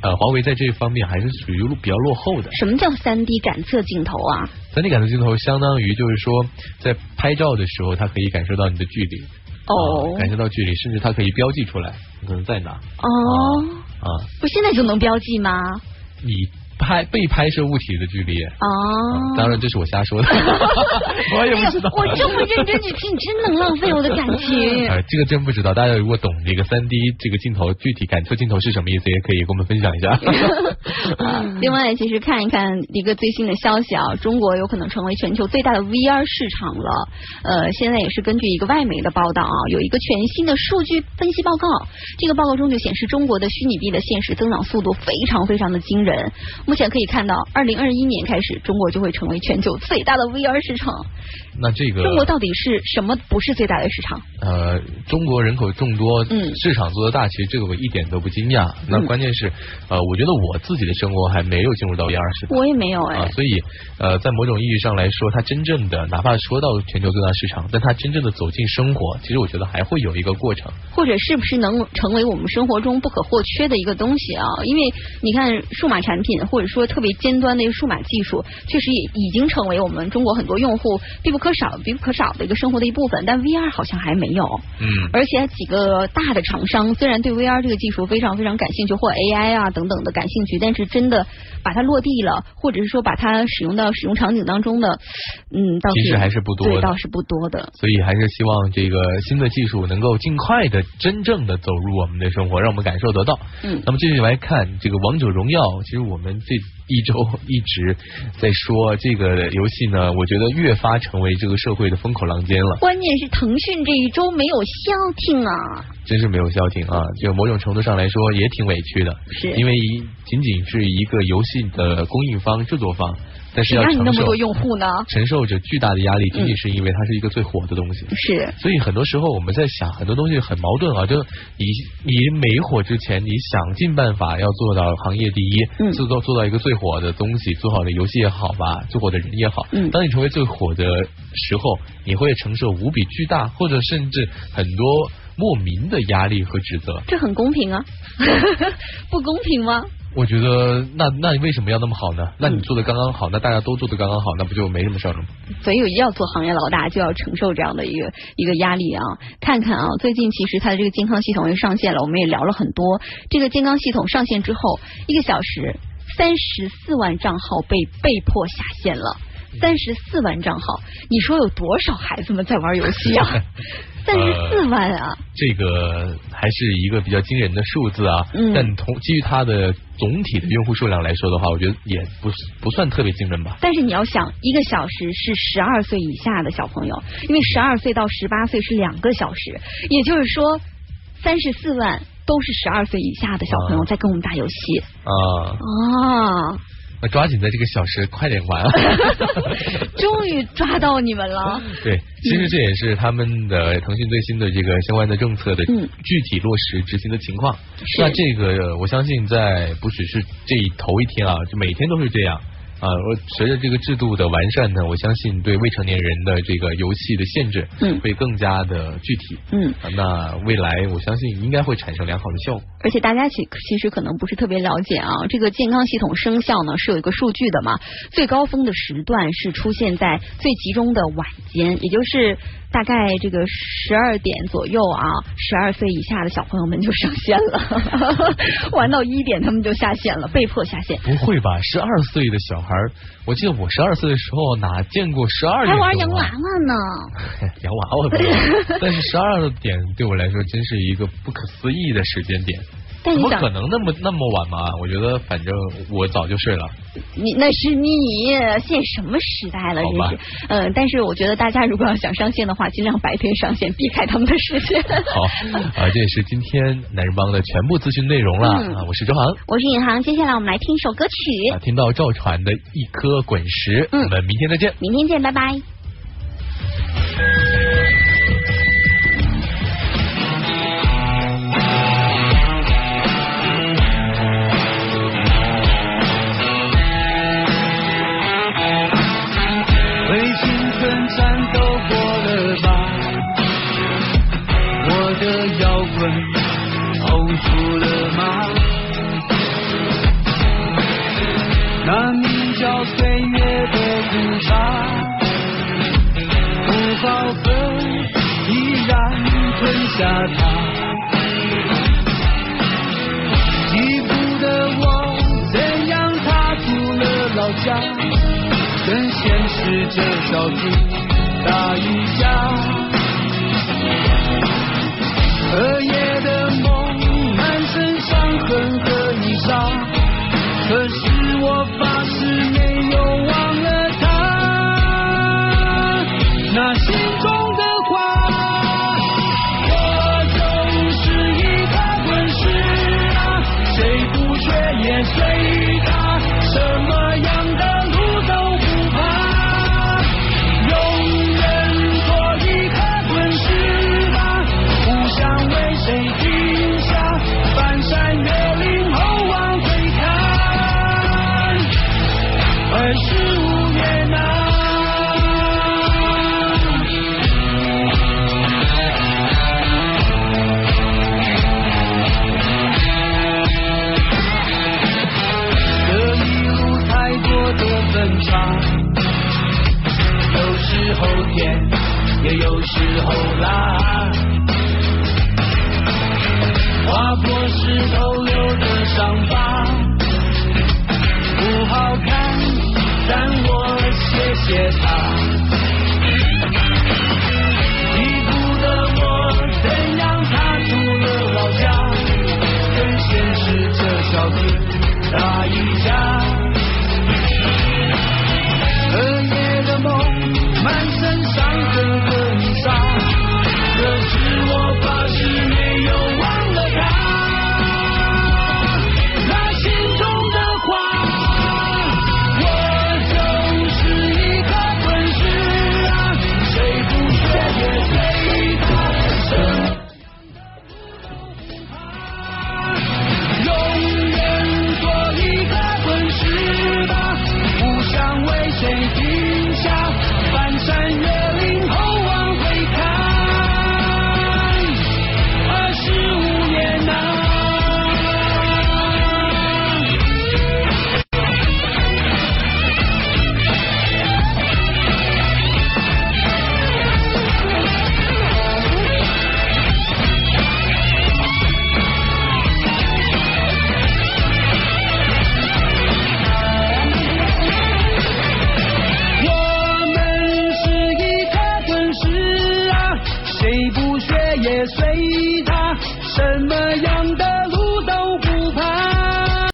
呃，华为在这方面还是属于比较落后的。什么叫三 D 感测镜头啊？三 D 感测镜头相当于就是说，在拍照的时候，它可以感受到你的距离，哦啊感受到距离，甚至它可以标记出来你可能在哪哦，啊，不现在就能标记吗？你拍被拍摄物体的距离。哦啊，当然这是我瞎说的，*laughs* 我也不知道。哎我这么认真去听，真能浪费我的感情。*laughs* 呃，这个真不知道，大家如果懂这个三 D 这个镜头具体感测镜头是什么意思，也可以跟我们分享一下。*laughs* 啊，另外，其实看一看一个最新的消息啊，中国有可能成为全球最大的 VR 市场了。呃，现在也是根据一个外媒的报道啊，有一个全新的数据分析报告，这个报告中就显示中国的虚拟币的现实增长速度非常非常的惊人。目前可以看到，二零二一年开始，中国就会成为全球最大的 VR 市场。那这个中国到底是什么不是最大的市场？呃，中国人口众多，嗯市场做得大，其实这个我一点都不惊讶。那嗯关键是，呃，我觉得我自己的生活还没有进入到 VR 市场。我也没有哎。啊，所以呃，在某种意义上来说，它真正的哪怕说到全球最大市场，但它真正的走进生活，其实我觉得还会有一个过程。或者是不是能成为我们生活中不可或缺的一个东西啊？因为你看，数码产品或者说特别尖端的一个数码技术，确实也已经成为我们中国很多用户必不可少、必不可少的一个生活的一部分。但 VR 好像还没有，嗯，而且几个大的厂商虽然对 VR 这个技术非常非常感兴趣，或 AI 啊等等的感兴趣，但是真的把它落地了，或者是说把它使用到使用场景当中的，嗯，倒是其实还是不多的对，倒是不多的。所以还是希望这个新的技术能够尽快的、真正的走入我们的生活，让我们感受得到。嗯那么继续来看这个《王者荣耀》，其实我们这一周一直在说这个游戏呢，我觉得越发成为这个社会的风口浪尖了，关键是腾讯这一周没有消停啊。真是没有消停啊！就某种程度上来说也挺委屈的，是因为一仅仅是一个游戏的供应方、制作方，但是要承受你那么多用户呢？承受着巨大的压力，仅仅是因为它是一个最火的东西。是所以很多时候我们在想很多东西很矛盾啊，就你你没火之前，你想尽办法要做到行业第一，嗯做到做到一个最火的东西，做好的游戏也好吧，最火的人也好。嗯当你成为最火的时候，你会承受无比巨大或者甚至很多莫名的压力和指责。这很公平啊，*laughs* 不公平吗？我觉得那那你为什么要那么好呢？那你嗯做的刚刚好，那大家都做的刚刚好，那不就没什么事儿了吗？所以要做行业老大，就要承受这样的一个一个压力啊！看看啊，最近其实它的这个健康系统也上线了，我们也聊了很多。这个健康系统上线之后，一个小时三十四万账号被被迫下线了。三十四万账号，你说有多少孩子们在玩游戏啊？*laughs* 三十四万啊！这个还是一个比较惊人的数字啊，嗯但同基于它的总体的用户数量来说的话，我觉得也不不算特别惊人吧。但是你要想，一个小时是十二岁以下的小朋友，因为十二岁到十八岁是两个小时，也就是说，三十四万都是十二岁以下的小朋友啊在跟我们打游戏啊，啊！那抓紧在这个小时快点还啊！*laughs* 终于抓到你们了。*laughs* 对，其实这也是他们的腾讯最新的这个相关的政策的嗯具体落实执行的情况。是那这个我相信在不只是这一头一天啊，就每天都是这样。啊，我随着这个制度的完善呢，我相信对未成年人的这个游戏的限制，嗯会更加的具体。嗯，啊那未来我相信应该会产生良好的效果。而且大家其其实可能不是特别了解啊，这个健康系统生效呢是有一个数据的嘛，最高峰的时段是出现在最集中的晚间，也就是大概这个十二点左右啊，十二岁以下的小朋友们就上线了，*laughs* 玩到一点他们就下线了，被迫下线。不会吧？十二岁的小孩儿，我记得我十二岁的时候哪见过十二点还玩洋娃娃呢，*laughs* 洋娃娃不知道，但是十二点对我来说真是一个不可思议的时间点。但你想可能那么那么晚嘛？我觉得反正我早就睡了。你那是你，现在什么时代了？好吧真是，嗯，但是我觉得大家如果要想上线的话，尽量白天上线，避开他们的视线。*laughs* 好，啊，这也是今天男人帮的全部资讯内容了、嗯啊！我是周航我是尹航，接下来我们来听一首歌曲，啊，听到赵传的一颗滚石，嗯我们明天再见。明天见，拜拜。时候来。